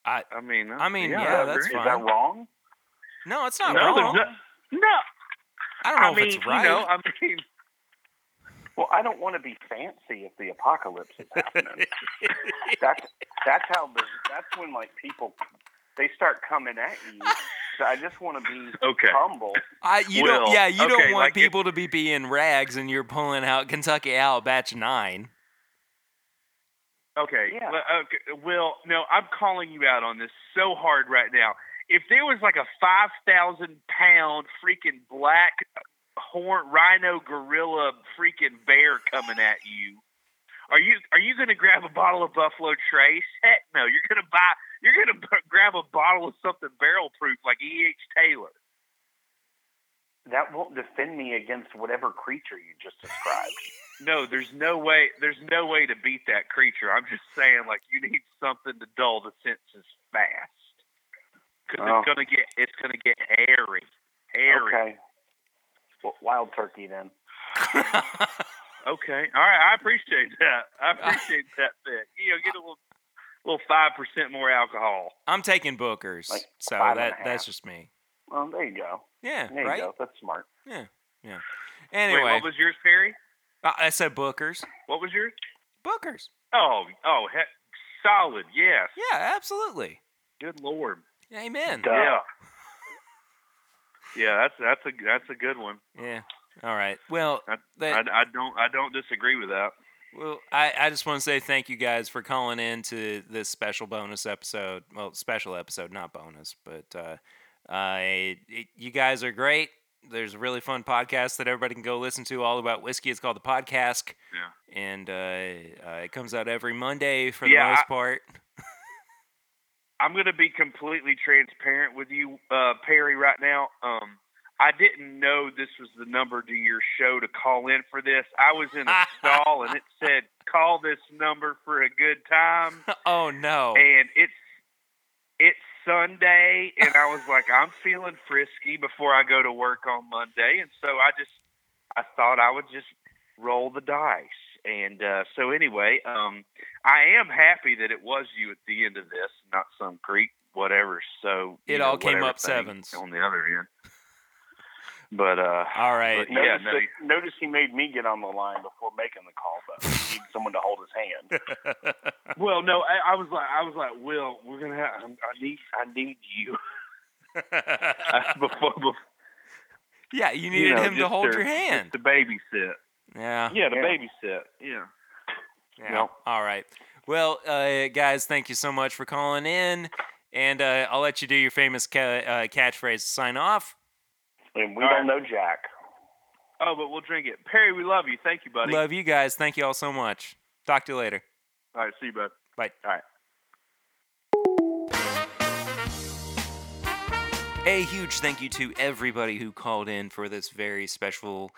I, I mean, I mean, yeah, yeah, that's fine. Is that wrong? No, it's not no, wrong. no, no. I don't know I if mean, it's right. you know, I mean, Well, I don't want to be fancy if the apocalypse is happening. that's that's how the that's when like people they start coming at you. So I just want to be Okay. humble. I, you don't. Will, Yeah, you don't want like if- people to be being rags, and you're pulling out Kentucky out batch nine. Okay. Yeah. well, okay. Will, no, I'm calling you out on this so hard right now. If there was like a 5,000 pound freaking black horn rhino gorilla freaking bear coming at you, are you are you going to grab a bottle of Buffalo Trace? Heck no. You're going to buy you're going to b- grab a bottle of something barrel proof like E.H. Taylor. That won't defend me against whatever creature you just described. No, there's no way there's no way to beat that creature. I'm just saying like you need something to dull the senses fast. Cuz Oh. it's going to get it's going to get hairy. Hairy. Okay. Well, wild turkey then. Okay. All right. I appreciate that. I appreciate that bit. You know, get a little, little five percent more alcohol. I'm taking Booker's, Like so that that's just me. Well, there you go. Yeah, There you go. That's smart. Yeah, yeah. Wait, Anyway, what was yours, Perry? I I said Booker's. What was yours? Booker's. Oh, oh, heck, solid. Yes. Yeah, absolutely. Good lord. Amen. Duh. Yeah. Yeah, that's that's a that's a good one. Yeah. All right. Well, I, that, I, I don't I don't disagree with that. well, I, I just want to say thank you guys for calling in to this special bonus episode. Well, special episode, not bonus, but uh, uh, it, you guys are great. There's a really fun podcast that everybody can go listen to all about whiskey. It's called the Podcast, Yeah. and uh, uh, it comes out every Monday for Yeah, the most I- part. I'm going to be completely transparent with you, uh, Perry, right now. Um, I didn't know this was the number to your show to call in for this. I was in a stall and it said, call this number for a good time. oh no! And it's it's Sunday, and I was like, I'm feeling frisky before I go to work on Monday. And so I just, I thought I would just roll the dice. And uh, so anyway, um, I am happy that it was you at the end of this, not some creep, whatever. So you It know, all came up sevens. on the other end. But uh, All right. but yeah, Notice, no, that- notice he made me get on the line before making the call, though. He needs someone to hold his hand. well, no, I, I was like, I was like, Will, we're gonna have, I need, I need you before, before yeah, you needed know, him to hold to- your hand. just to babysit. Yeah. Yeah, to Yeah. babysit. Yeah. Yeah. Yep. All right. Well, uh, guys, thank you so much for calling in, and uh, I'll let you do your famous ca- uh, catchphrase to sign off. And we All don't right. know Jack. Oh, but we'll drink it. Perry, we love you. Thank you, buddy. Love you guys. Thank you all so much. Talk to you later. All right, see you, bud. Bye. All right. A huge thank you to everybody who called in for this very special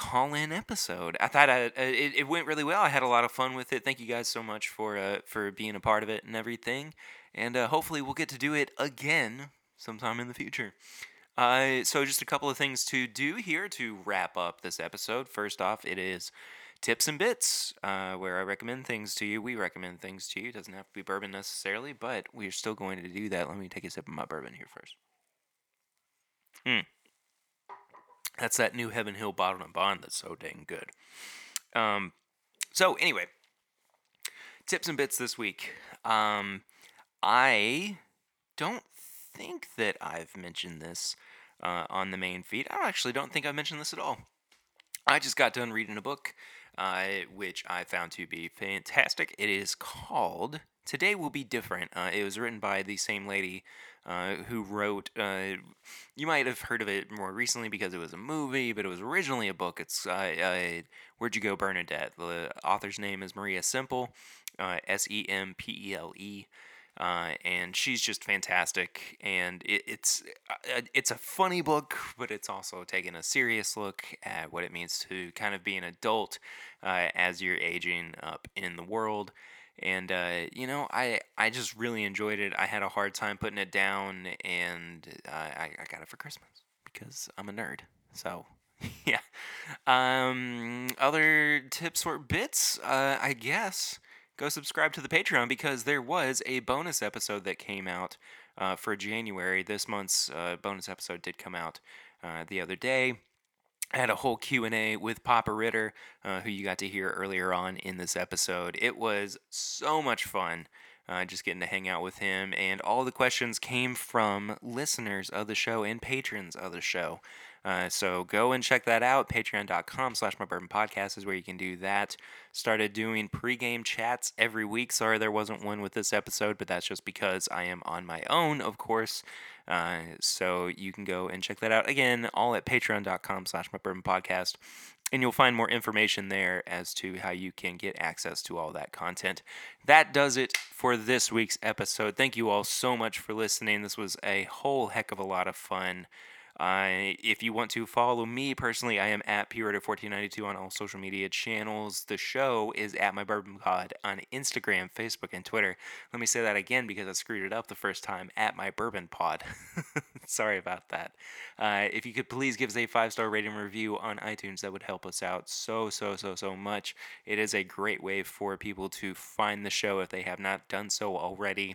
call-in episode. I thought I, uh, it, it went really well. I had a lot of fun with it. Thank you guys so much for uh, for being a part of it and everything. And uh, hopefully we'll get to do it again sometime in the future. Uh, so just a couple of things to do here to wrap up this episode. First off, it is tips and bits, uh, where I recommend things to you. We recommend things to you. It doesn't have to be bourbon necessarily, but we're still going to do that. Let me take a sip of my bourbon here first. Mm. That's that new Heaven Hill bottled in bond that's so dang good. Um, so anyway, tips and bits this week. Um, I don't think that I've mentioned this uh, on the main feed. I actually don't think I've mentioned this at all. I just got done reading a book, uh, which I found to be fantastic. It is called Today Will Be Different. Uh, it was written by the same lady uh, who wrote. Uh, you might have heard of it more recently because it was a movie, but it was originally a book. It's uh, Where'd You Go, Bernadette? The author's name is Maria Semple, uh, S E M P E L E. Uh, and she's just fantastic. And it, it's uh, it's a funny book, but it's also taking a serious look at what it means to kind of be an adult as you're aging up in the world. And uh, you know, I I just really enjoyed it. I had a hard time putting it down, and uh, I I got it for Christmas because I'm a nerd. So yeah. Um, other tips or bits, uh, I guess. go subscribe to the Patreon because there was a bonus episode that came out uh, for January. This month's uh, bonus episode did come out uh, the other day. I had a whole Q&A with Papa Ritter, uh, who you got to hear earlier on in this episode. It was so much fun uh, just getting to hang out with him, and all the questions came from listeners of the show and patrons of the show. Uh, so go and check that out. Patreon.com slash my bourbon podcast is where you can do that. Started doing pregame chats every week. Sorry there wasn't one with this episode, but that's just because I am on my own, of course. Uh, so you can go and check that out again, all at patreon.com slash my bourbon podcast. And you'll find more information there as to how you can get access to all that content. That does it for this week's episode. Thank you all so much for listening. This was a whole heck of a lot of fun. Uh, if you want to follow me personally, I am at PRitter1492 on all social media channels. The show is at My Bourbon Pod on Instagram, Facebook, and Twitter. Let me say that again because I screwed it up the first time at My Bourbon Pod. Sorry about that. Uh, if you could please give us a five star rating review on iTunes, that would help us out so, so, so, so much. It is a great way for people to find the show if they have not done so already.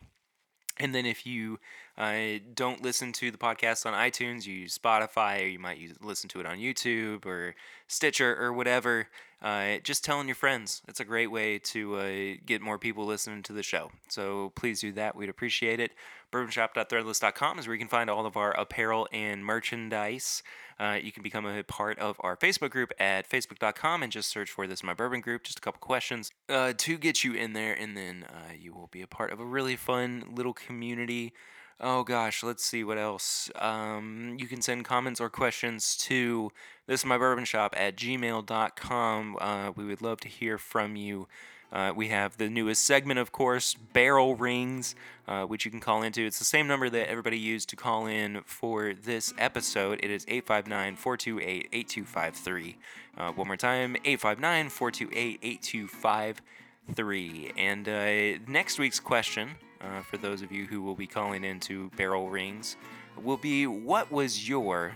And then if you uh, don't listen to the podcast on iTunes, you use Spotify, or you might use, listen to it on YouTube or Stitcher or whatever, uh, just telling your friends. It's a great way to uh, get more people listening to the show. So please do that. We'd appreciate it. Bourbonshop.threadless.com is where you can find all of our apparel and merchandise. Uh, you can become a part of our Facebook group at facebook.com and just search for this my bourbon group. Just a couple questions uh, to get you in there, and then uh, you will be a part of a really fun little community. Oh gosh, let's see what else. Um, you can send comments or questions to this is my bourbon shop at gmail.com. Uh, we would love to hear from you. Uh, we have the newest segment, of course, Barrel Rings, uh, which you can call into. It's the same number that everybody used to call in for this episode. It is 859 428 8253. Uh, one more time 859 428 8253. And uh, next week's question, uh, for those of you who will be calling into Barrel Rings, will be what was your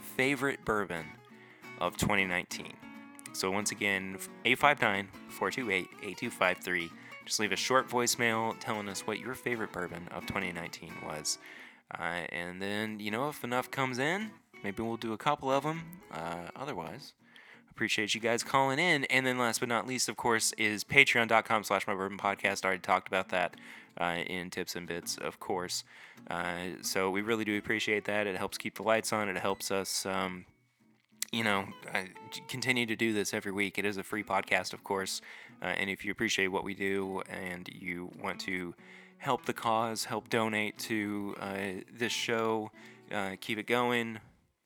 favorite bourbon of 2019? So once again, 859 428 8253. Just leave a short voicemail telling us what your favorite bourbon of 2019 was. Uh, and then, you know, if enough comes in, maybe we'll do a couple of them. Uh, otherwise, appreciate you guys calling in. And then last but not least, of course, is patreon.com slash my bourbon podcast. I already talked about that uh, in tips and bits, of course. Uh, so we really do appreciate that. It helps keep the lights on. It helps us um, you know, I continue to do this every week. It is a free podcast, of course. Uh, and if you appreciate what we do and you want to help the cause, help donate to uh, this show, uh, keep it going,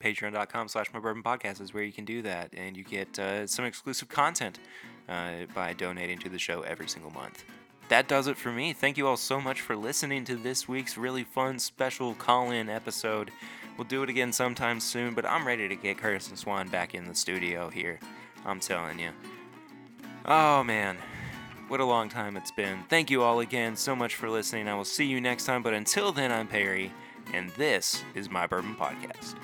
patreon.com slash my bourbon podcast is where you can do that. And you get uh, some exclusive content uh, by donating to the show every single month. That does it for me. Thank you all so much for listening to this week's really fun special call in episode. We'll do it again sometime soon, but I'm ready to get Curtis and Swan back in the studio here. I'm telling you. Oh man, what a long time it's been. Thank you all again so much for listening. I will see you next time, but until then, I'm Perry, and this is my Bourbon Podcast.